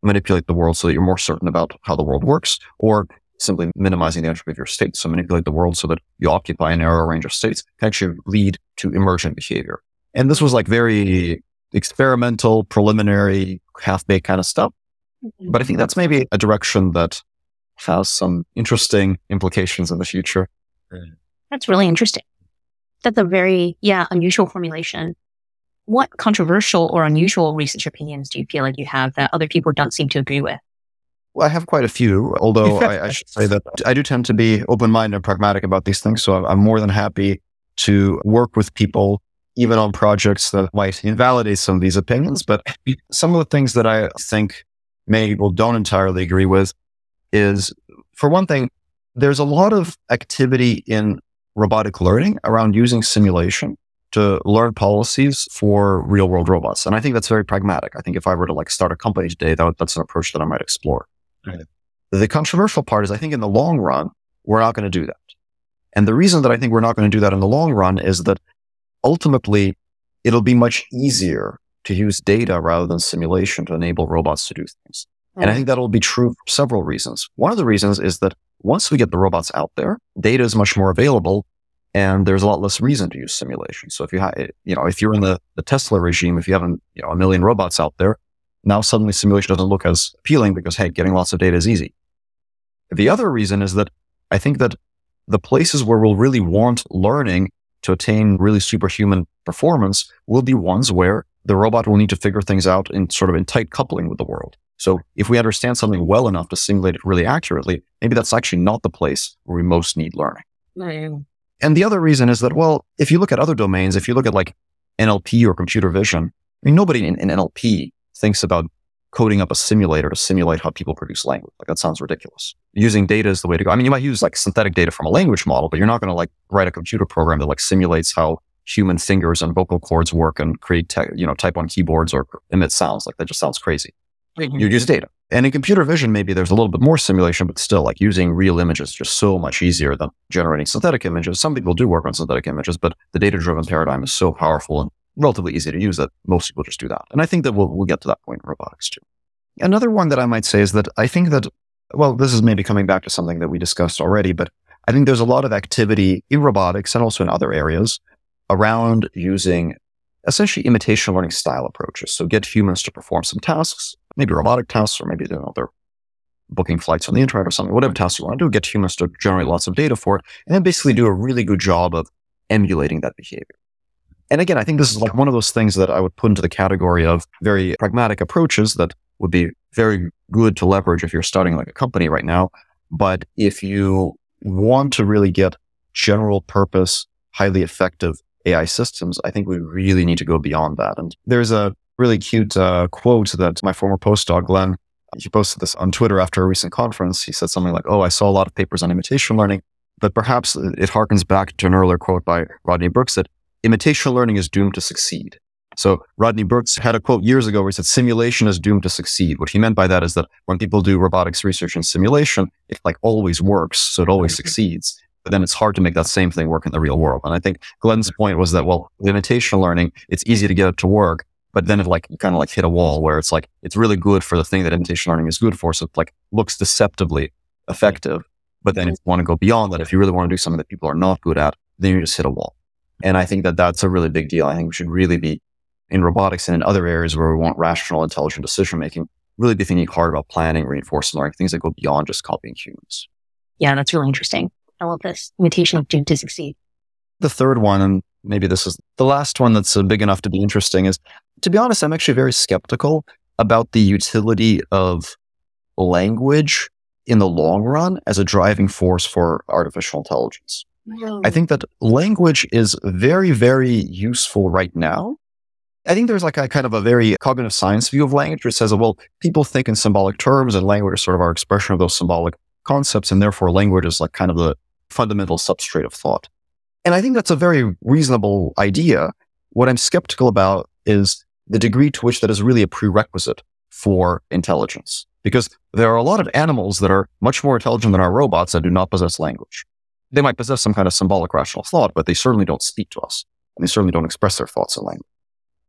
manipulate the world so that you're more certain about how the world works, or simply minimizing the entropy of your state. So manipulate the world so that you occupy a narrow range of states can actually lead to emergent behavior. And this was like very experimental, preliminary, half baked kind of stuff. Mm-hmm. But I think that's maybe a direction that has some interesting implications in the future. That's really interesting. That's a very, yeah, unusual formulation. What controversial or unusual research opinions do you feel like you have that other people don't seem to agree with? Well, I have quite a few, although I, I, should say that I do tend to be open minded and pragmatic about these things. So I'm more than happy to work with people, even on projects that might invalidate some of these opinions. But some of the things that I think many people don't entirely agree with is, for one thing, there's a lot of activity in robotic learning around using simulation to learn policies for real world robots. And I think that's very pragmatic. I think if I were to like start a company today, that, that's an approach that I might explore. Right. The controversial part is I think in the long run, we're not going to do that. And the reason that I think we're not going to do that in the long run is that ultimately it'll be much easier to use data rather than simulation to enable robots to do things. And I think that'll be true for several reasons. One of the reasons is that once we get the robots out there, data is much more available and there's a lot less reason to use simulation. So if you have, eh, you know, if you're in the, the Tesla regime, if you have, you know, a million robots out there, now suddenly simulation doesn't look as appealing because, hey, getting lots of data is easy. The other reason is that I think that the places where we'll really want learning to attain really superhuman performance will be ones where the robot will need to figure things out in sort of in tight coupling with the world. So if we understand something well enough to simulate it really accurately, maybe that's actually not the place where we most need learning. And the other reason is that, well, if you look at other domains, if you look at like NLP or computer vision, I mean, nobody in, in NLP thinks about coding up a simulator to simulate how people produce language. Like that sounds ridiculous. Using data is the way to go. I mean, you might use like synthetic data from a language model, but you're not going to like write a computer program that like simulates how human fingers and vocal cords work and create, te- you know, type on keyboards or emit sounds. Like that just sounds crazy. Mm-hmm. You use data. And in computer vision, maybe there's a little bit more simulation, but still like using real images is just so much easier than generating synthetic images. Some people do work on synthetic images, but the data driven paradigm is so powerful and relatively easy to use that most people just do that. And I think that we'll, we'll get to that point in robotics too. Another one that I might say is that I think that, well, this is maybe coming back to something that we discussed already, but I think there's a lot of activity in robotics and also in other areas around using essentially imitation learning style approaches. So get humans to perform some tasks, maybe robotic tasks, or maybe you know, they're booking flights on the internet or something, whatever tasks you want to do, get humans to generate lots of data for it, and then basically do a really good job of emulating that behavior. And again, I think this is like one of those things that I would put into the category of very pragmatic approaches that would be very good to leverage if you're starting like a company right now. But if you want to really get general purpose, highly effective AI systems, I think we really need to go beyond that. And there's a really cute uh, quote that my former postdoc, Glenn, he posted this on Twitter after a recent conference. He said something like, Oh, I saw a lot of papers on imitation learning, but perhaps it harkens back to an earlier quote by Rodney Brooks that imitation learning is doomed to succeed. So Rodney Brooks had a quote years ago where he said simulation is doomed to succeed. What he meant by that is that when people do robotics research in simulation, it like always works. So it always succeeds. but then it's hard to make that same thing work in the real world. And I think Glenn's point was that, well, imitation learning, it's easy to get it to work, but then it like kind of like hit a wall where it's like, it's really good for the thing that imitation learning is good for. So it like looks deceptively effective. But then if you want to go beyond that, if you really want to do something that people are not good at, then you just hit a wall. And I think that that's a really big deal. I think we should really be in robotics and in other areas where we want rational, intelligent decision making, really be thinking hard about planning, reinforcement learning, things that go beyond just copying humans. Yeah, that's really interesting. I love this. Imitation of doomed to succeed. The third one, and maybe this is the last one that's uh, big enough to be interesting, is to be honest, I'm actually very skeptical about the utility of language in the long run as a driving force for artificial intelligence. I think that language is very, very useful right now. I think there's like a kind of a very cognitive science view of language which says, well, people think in symbolic terms and language is sort of our expression of those symbolic concepts. And therefore language is like kind of the fundamental substrate of thought. And I think that's a very reasonable idea. What I'm skeptical about is the degree to which that is really a prerequisite for intelligence. Because there are a lot of animals that are much more intelligent than our robots that do not possess language. They might possess some kind of symbolic rational thought, but they certainly don't speak to us. And they certainly don't express their thoughts in language.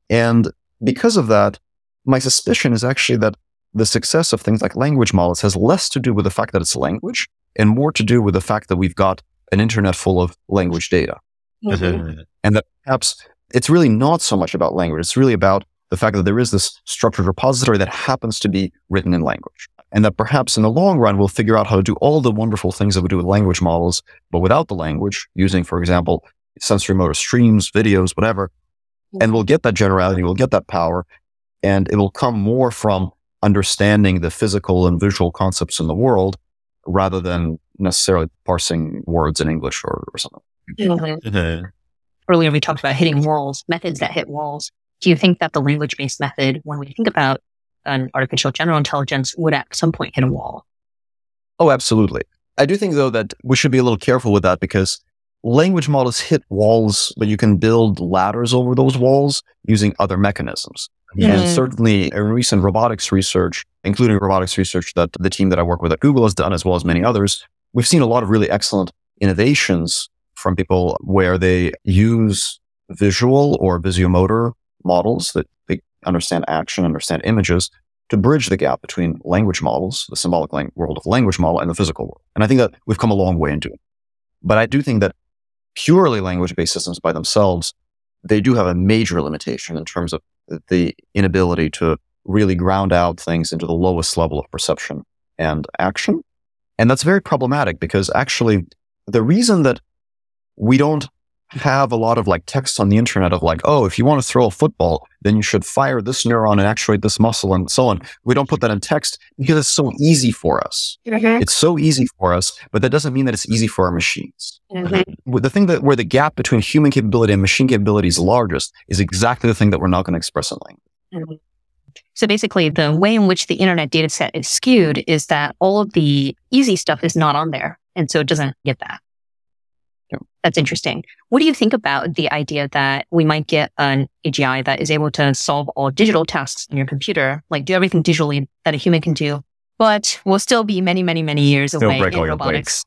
And because of that, my suspicion is actually that the success of things like language models has less to do with the fact that it's language and more to do with the fact that we've got an internet full of language data. Mm-hmm. And that perhaps it's really not so much about language. It's really about the fact that there is this structured repository that happens to be written in language. And that perhaps in the long run, we'll figure out how to do all the wonderful things that we do with language models, but without the language, using, for example, sensory motor streams, videos, whatever. And we'll get that generality, we'll get that power, and it will come more from understanding the physical and visual concepts in the world rather than necessarily parsing words in English or, or something. Mm-hmm. Earlier, we talked about hitting walls, methods that hit walls. Do you think that the language based method, when we think about an artificial general intelligence, would at some point hit a wall? Oh, absolutely. I do think, though, that we should be a little careful with that because language models hit walls, but you can build ladders over those walls using other mechanisms. Yeah. And mm-hmm. certainly in recent robotics research, including robotics research that the team that I work with at Google has done, as well as many others, we've seen a lot of really excellent innovations from people where they use visual or visuomotor models that they understand action, understand images to bridge the gap between language models, the symbolic lang- world of language model and the physical world. And I think that we've come a long way in doing. it. But I do think that purely language based systems by themselves, they do have a major limitation in terms of the inability to really ground out things into the lowest level of perception and action. And that's very problematic because actually the reason that we don't have a lot of like texts on the internet of like, oh, if you want to throw a football, then you should fire this neuron and actuate this muscle and so on. We don't put that in text because it's so easy for us. Mm-hmm. It's so easy for us, but that doesn't mean that it's easy for our machines. Mm-hmm. With The thing that where the gap between human capability and machine capability is largest is exactly the thing that we're not going to express in language. Mm-hmm. So basically, the way in which the internet data set is skewed is that all of the easy stuff is not on there. And so it doesn't get that. Yep. That's interesting. What do you think about the idea that we might get an AGI that is able to solve all digital tasks on your computer, like do everything digitally that a human can do, but will still be many, many, many years Still away break in all your robotics?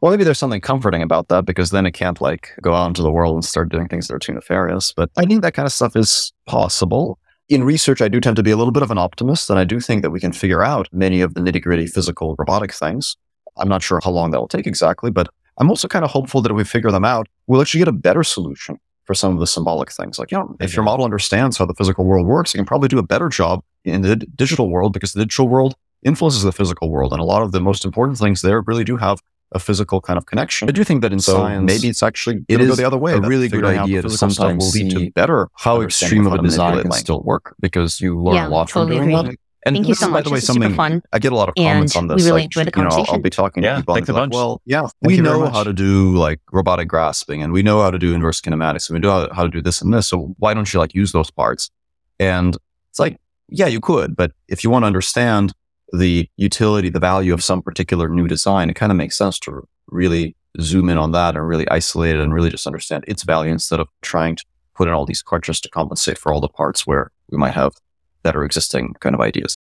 Well, maybe there's something comforting about that because then it can't like go out into the world and start doing things that are too nefarious. But I think that kind of stuff is possible. In research, I do tend to be a little bit of an optimist, and I do think that we can figure out many of the nitty gritty physical robotic things. I'm not sure how long that will take exactly, but I'm also kind of hopeful that if we figure them out, we'll actually get a better solution for some of the symbolic things. Like, you know, if your mm-hmm. model understands how the physical world works, it can probably do a better job in the d- digital world because the digital world influences the physical world. And a lot of the most important things there really do have a physical kind of connection. I do think that in So science, maybe it's actually it going to go the other way. a really good figuring out the idea to physical stuff sometimes will lead see to better how extreme of a design manipulate can language. still work because you learn Yeah, a lot totally from doing agree. that. And Thank you this so is, by much. the way, This is super something fun. I get a lot of And comments on we this. really like, enjoyed the you know, I'll- I'll be talking Yeah, to people. and thanks a they're like, well, yeah, Thank we you very know much. how to do like robotic grasping, and we know how to do inverse kinematics, and we know how, how to do this and this. So why don't you like use those parts? And it's like, yeah, you could, but if you want to understand the utility, the value of some particular new design, it kind of makes sense to really zoom in on that and really isolate it and really just understand its value instead of trying to put in all these crutches to compensate for all the parts where we might have that are existing kind of ideas.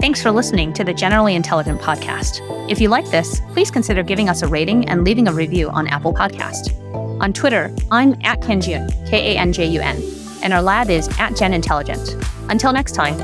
Thanks for listening to the Generally Intelligent Podcast. If you like this, please consider giving us a rating and leaving a review on Apple Podcast. On Twitter, I'm at Kanjun, K A N J U N and our lab is at Gen Intelligent. Until next time.